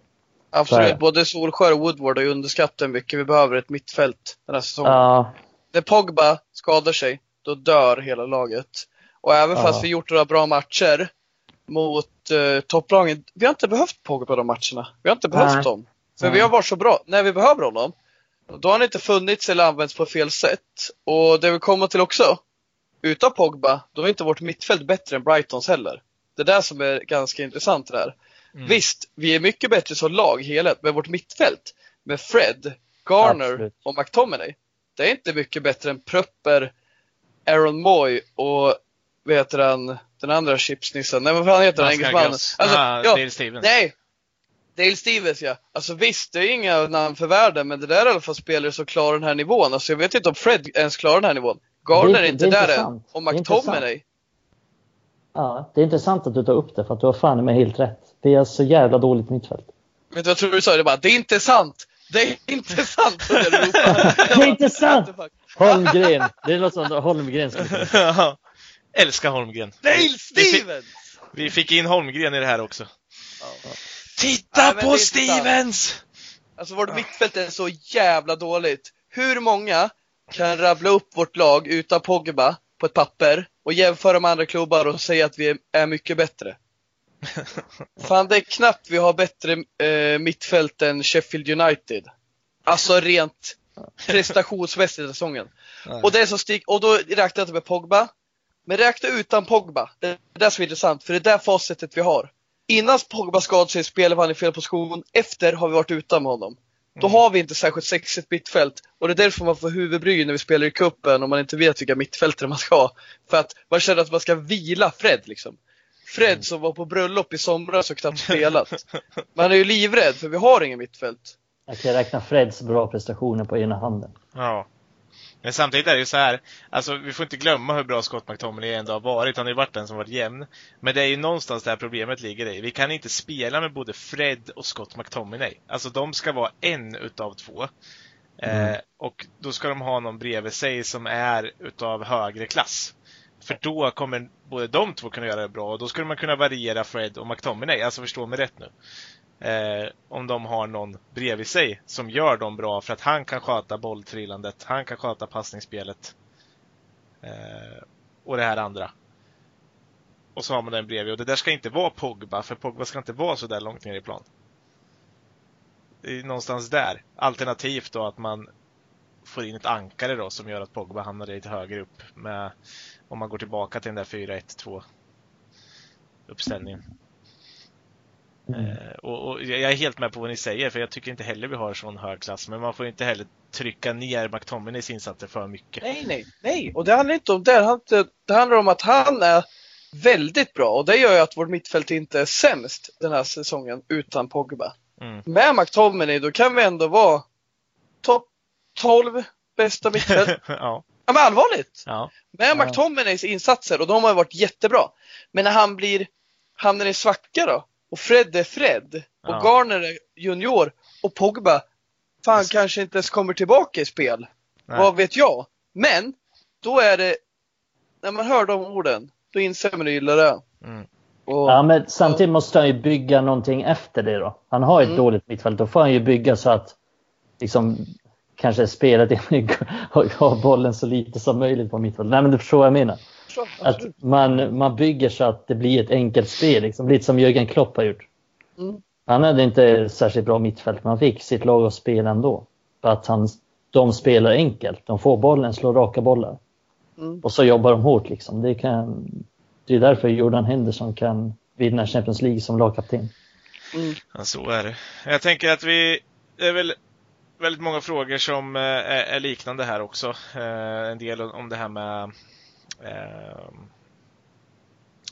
Absolut, både Solskär och Woodward har ju underskattat hur mycket vi behöver ett mittfält den här säsongen. Ja, När Pogba skadar sig, då dör hela laget. Och även Ja. fast vi gjort några bra matcher mot uh, topplagen, vi har inte behövt Pogba de matcherna. Vi har inte behövt Nej. dem. För Nej. vi har varit så bra. När vi behöver honom, då har han inte funnits eller använts på fel sätt. Och det vi kommer till också, utan Pogba, då är inte vårt mittfält bättre än Brightons heller. Det är det som är ganska intressant där. Mm. Visst, vi är mycket bättre som lag, helhet, men vårt mittfält med Fred, Garner Absolut. och McTominay, det är inte mycket bättre än Pröpper, Aaron Moy och vad heter han, den andra chipsnissen? Nej, vad fan heter han, engelsmannen? Alltså, ah, ja, nej! Dale Stevens ja. Alltså visst, det är inga namn för världen, men det där är i alla fall spelare som klarar den här nivån. Alltså jag vet inte om Fred ens klarar den här nivån. Garner Det är- är inte det är där än. Och Det är McTominay. ja, det är intressant att du tar upp det för att du har fan med helt rätt. Det är så jävla dåligt mittfält. Vet du vad jag tror du sa? Det är bara, det är inte sant! Det är inte sant! Det är inte sant! Holmgren. Det låter som Holmgren. Ja. Älskar Holmgren. Dale Vi fick, Stevens! vi fick in Holmgren i det här också. Ja. Titta Nej, på sant. Stevens! Alltså vårt mittfält är så jävla dåligt. Hur många kan rabbla upp vårt lag utan Pogba på ett papper och jämföra med andra klubbar och säga att vi är- är mycket bättre? Fan, det är knappt vi har bättre eh, mittfält än Sheffield United. Alltså rent prestationsmässigt i säsongen. Och det är så stig och då räknar jag inte med Pogba. Men räkna utan Pogba. Det är det som är intressant, för det är det facitet vi har. Innan Pogba skadade sig spelade han i fel position. Efter har vi varit utan med honom. Då har vi inte särskilt sexigt mittfält. Och det är därför man får huvudbry när vi spelar i kuppen och man inte vet vilka mittfältare man ska ha. För att man känner att man ska vila Fred liksom. Fred som var på bröllop i somras och knappt spelat. Man är ju livrädd för vi har ingen mittfält. Jag kan räkna Freds bra prestationer på ena handen. Ja. Men samtidigt är det ju så här, alltså vi får inte glömma hur bra Scott McTominay ändå har varit. Han har ju varit den som varit jämn. Men det är ju någonstans där problemet ligger i. Vi kan inte spela med både Fred och Scott McTominay. Alltså de ska vara en utav två. Eh, och då ska de ha någon bredvid sig som är utav högre klass. För då kommer både de två kunna göra det bra och då skulle man kunna variera Fred och McTominay. Alltså förstå mig rätt nu. Eh, om de har någon bredvid sig som gör dem bra för att han kan sköta bolltrillandet, han kan sköta passningsspelet. Eh, och det här andra. Och så har man den bredvid och det där ska inte vara Pogba, för Pogba ska inte vara så där långt ner i plan. Det är någonstans där. Alternativt då att man får in ett ankare då som gör att Pogba hamnar lite högre upp med, om man går tillbaka till den där 4-1-2 uppställningen. Mm. Och, och jag är helt med på vad ni säger, för jag tycker inte heller vi har sån hög klass. Men man får inte heller trycka ner McTominays insatser för mycket. Nej, nej, nej. Och det handlar inte om det. Det handlar- om att han är väldigt bra och det gör ju att vårt mittfält inte är sämst den här säsongen utan Pogba. Mm. Med McTominay då kan vi ändå vara topp 12 bästa mittfält. ja, ja men allvarligt! ja. Med Ja. McTominays insatser och de har ju varit jättebra. Men när han blir, hamnar i svacka då och Fred är Fred och Ja. Garner är junior och Pogba fan Yes. kanske inte ens kommer tillbaka i spel. Nej. Vad vet jag? Men då är det, när man hör de orden, då inser man hur illa det är. Mm. Och, Ja, men samtidigt måste han ju bygga någonting efter det då. Han har ett Mm. dåligt mittfält. Då får han ju bygga så att liksom kanske spelet har bollen så lite som möjligt på mittfältet. Nej, men du förstår vad jag menar. Så, Att man, man bygger så att det blir ett enkelt spel, liksom. lite som Jörgen Klopp har gjort. Mm. Han hade inte särskilt bra mittfält, men han fick sitt lag att spela ändå. För att han, de spelar enkelt. De får bollen, slår raka bollar. Mm. Och så jobbar de hårt. Liksom. Det, kan, det är därför Jordan Henderson kan vinna Champions League som lagkapten. Mm. Ja, så är det. Jag tänker att vi, det är väl väldigt många frågor som eh, är, är liknande här också. Eh, En del om det här med Ehm,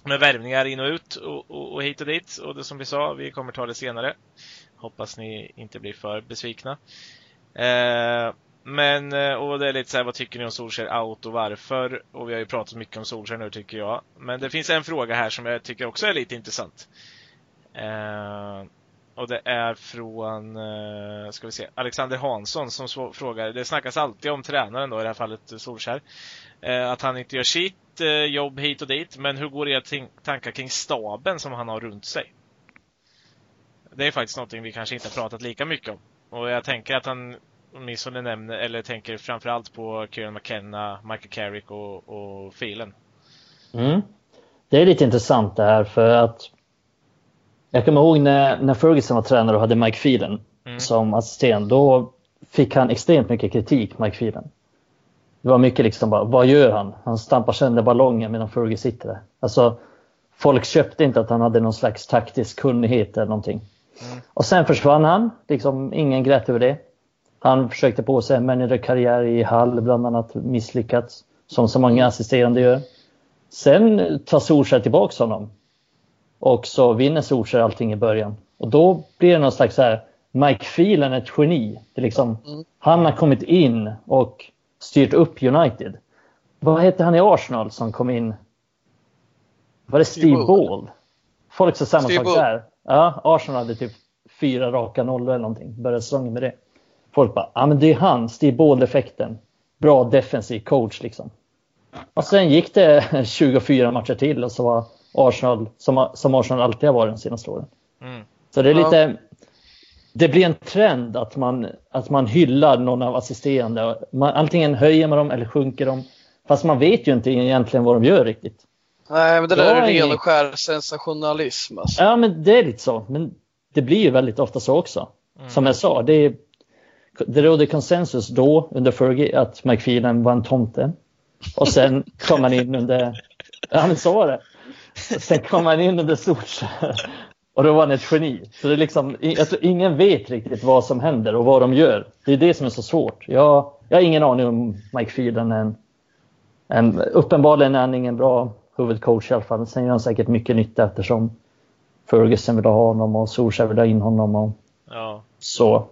med värvningar in och ut och, och, och hit och dit. Och det som vi sa, vi kommer ta det senare. Hoppas ni inte blir för besvikna. Ehm, eh, Men, och det är lite så här, vad tycker ni om Solskjaer out och varför? Och vi har ju pratat mycket om Solskjaer nu tycker jag. Men det finns en fråga här som jag tycker också är lite intressant. Eh, och det är från, eh, ska vi se, Alexander Hansson som frågar, det snackas alltid om tränaren då, i det här fallet Solskär. Eh, att han inte gör sitt eh, jobb hit och dit, men hur går era tankar kring staben som han har runt sig? Det är faktiskt någonting vi kanske inte har pratat lika mycket om. Och jag tänker att han åtminstone nämner, eller tänker framförallt på Kieran McKenna, Michael Carrick och, och Phelan. Mm. Det är lite intressant det här för att jag kommer ihåg när, när Ferguson var tränare och hade Mike Phelan mm. som assistent. Då fick han extremt mycket kritik, Mike Phelan. Det var mycket liksom bara, vad gör han? Han stampar sönder ballongen medan Fergie sitter där. Alltså, folk köpte inte att han hade någon slags taktisk kunnighet eller någonting. Mm. Och sen försvann han, liksom ingen grät över det. Han försökte på sig en managerkarriär i Hall, bland annat misslyckats, som så många assisterande gör. Sen tar Solskjaer tillbaka honom. Och så vinner Solskjaer allting i början. Och då blir det någon slags så här, Mike Phelan ett geni. Det är liksom, mm. Han har kommit in och styrt upp United. Vad hette han i Arsenal som kom in? Var det Steve, Steve Ball? Folk sa samma Steve sak Ball. där. Ja, Arsenal hade typ fyra raka nollor eller någonting. Började säsongen med det. Folk bara, ja men det är han, Steve Ball-effekten. Bra defensiv coach liksom. Och sen gick det 24 matcher till och så var Arsenal, som, som Arsenal alltid har varit de senaste åren. Mm. Så det är lite, det blir en trend att man, att man hyllar någon av assisterande. Man, antingen höjer man dem eller sjunker dem. Fast man vet ju inte egentligen vad de gör riktigt. Nej, men det där är ren och skär sensationalism. Alltså. Ja, men det är lite så. Men det blir ju väldigt ofta så också. Mm. Som jag sa, det, det rådde konsensus då under Fergie att McPhelan var en tomte. Och sen kom man in under, ja men så var det. Sen kom man in under Solskjaer och då var han ett geni. Så det är liksom, jag tror ingen vet riktigt vad som händer och vad de gör. Det är det som är så svårt. Jag, jag har ingen aning om Mike Phelan är en, en, uppenbarligen är han ingen bra huvudcoach i alla fall. Sen gör han säkert mycket nytta eftersom Ferguson vill ha honom och Solskjaer vill ha in honom. Och ja. Så.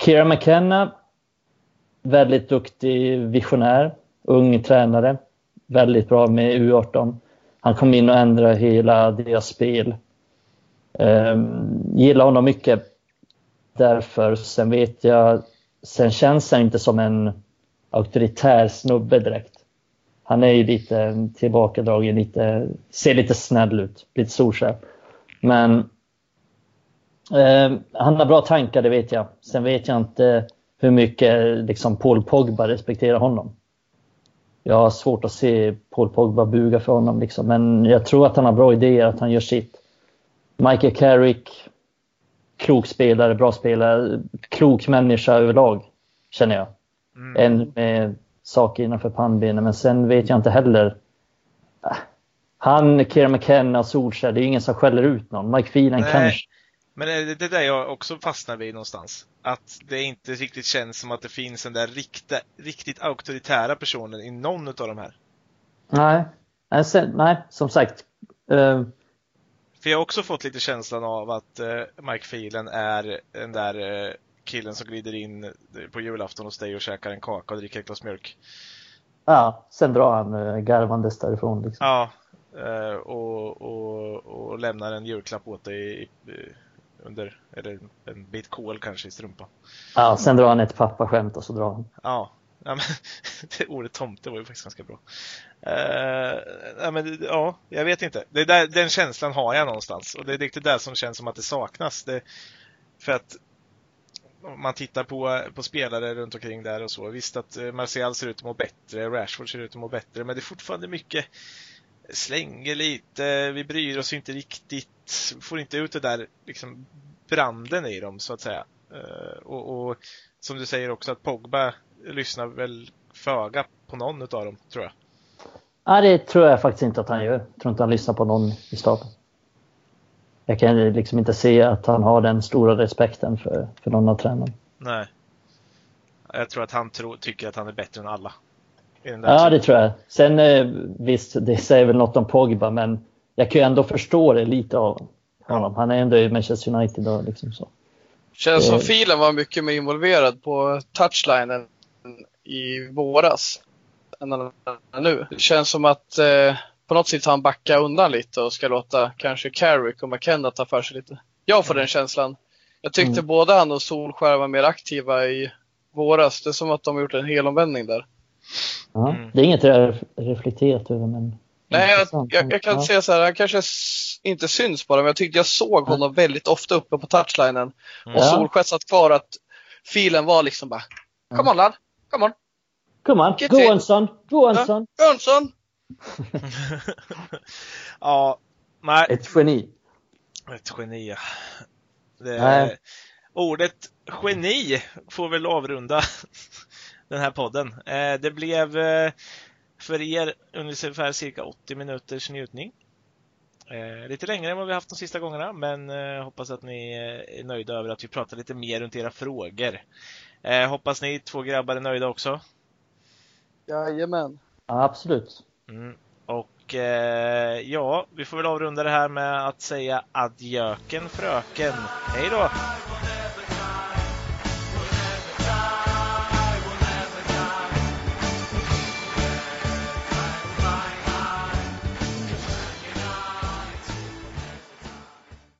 Kira McKenna, väldigt duktig visionär, ung tränare. Väldigt bra med U18. Han kom in och ändrade hela deras spel. Um, gillar honom mycket därför. Sen vet jag, sen känns han inte som en auktoritär snubbe direkt. Han är ju lite tillbakadragen, lite, ser lite snäll ut, lite solskär. Men eh, han har bra tankar, det vet jag. Sen vet jag inte hur mycket liksom, Paul Pogba respekterar honom. Jag har svårt att se Paul Pogba buga för honom, liksom. men jag tror att han har bra idéer, att han gör sitt. Michael Carrick, klok spelare, bra spelare, klok människa överlag, känner jag. Mm. En med saker innanför pannbenen, men sen vet jag inte heller. Han, Kieran McKenna, Solskjaer, det är ingen som skäller ut någon. Mike Phelan kanske. Men det är där jag också fastnar vid någonstans. Att det inte riktigt känns som att det finns den där rikta, riktigt auktoritära personen i någon av de här. Nej, nej, sen, nej som sagt. Uh, för jag har också fått lite känslan av att uh, Mike Phelan är den där uh, killen som glider in på julafton hos dig och käkar en kaka och dricker ett glas mjölk. Ja, sen drar han garvandes därifrån. Liksom. Ja, och, och, och lämnar en julklapp åt dig under, eller en bit kol kanske i strumpan. Ja, sen drar han ett pappaskämt och så drar han. Ja, ja men, det ordet tomte var ju faktiskt ganska bra. Uh, ja, men, ja, jag vet inte. Det där, den känslan har jag någonstans och det är riktigt det som känns som att det saknas. Det, för att om man tittar på, på spelare runt omkring där och så. Visst att eh, Martial ser ut att må bättre, Rashford ser ut att må bättre, men det är fortfarande mycket slänger lite, vi bryr oss inte riktigt, får inte ut det där liksom branden i dem så att säga. Uh, och, och, som du säger också att Pogba lyssnar väl föga på någon av dem, tror jag. Nej, det tror jag faktiskt inte att han gör. Jag tror inte han lyssnar på någon i staben. Jag kan liksom inte se att han har den stora respekten för, för någon av tränarna. Nej. Jag tror att han tror, tycker att han är bättre än alla. Ja, det tror jag. Sen eh, visst, det säger väl något om Pogba, men jag kan ju ändå förstå det lite av honom. Han är ändå i Manchester United och liksom så. Känns som eh. Filen var mycket mer involverad på touchlinen i våras än han är nu. Det känns som att eh, på något sätt har han backat undan lite och ska låta kanske Carrick och McKenna ta för sig lite. Jag får den känslan. Jag tyckte Mm. både han och Solskär var mer aktiva i våras. Det är som att de har gjort en helomvändning där. Ja. Mm. Det är inget jag reflekterat över men Nej, jag, jag, jag kan ja. säga så här, han kanske inte syns bara, men jag tyckte jag såg honom väldigt ofta uppe på touchlinen. Mm. Och Ja. Solskär satt kvar att filen var liksom bara Come on lad, come on, Come on, Get go in. on son, go on Ja. son. Jönsson! ja, nej, Ett geni. ett geni. ja. Det, ordet geni får väl avrunda den här podden. Eh, Det blev eh, för er ungefär cirka 80 minuters njutning. Eh, lite längre än vad vi haft de sista gångerna, men eh, hoppas att ni eh, är nöjda över att vi pratar lite mer runt era frågor. Eh, hoppas ni två grabbar är nöjda också. Jajamän. Ja, absolut. Mm. Och eh, ja, vi får väl avrunda det här med att säga adjöken fröken. Hej då!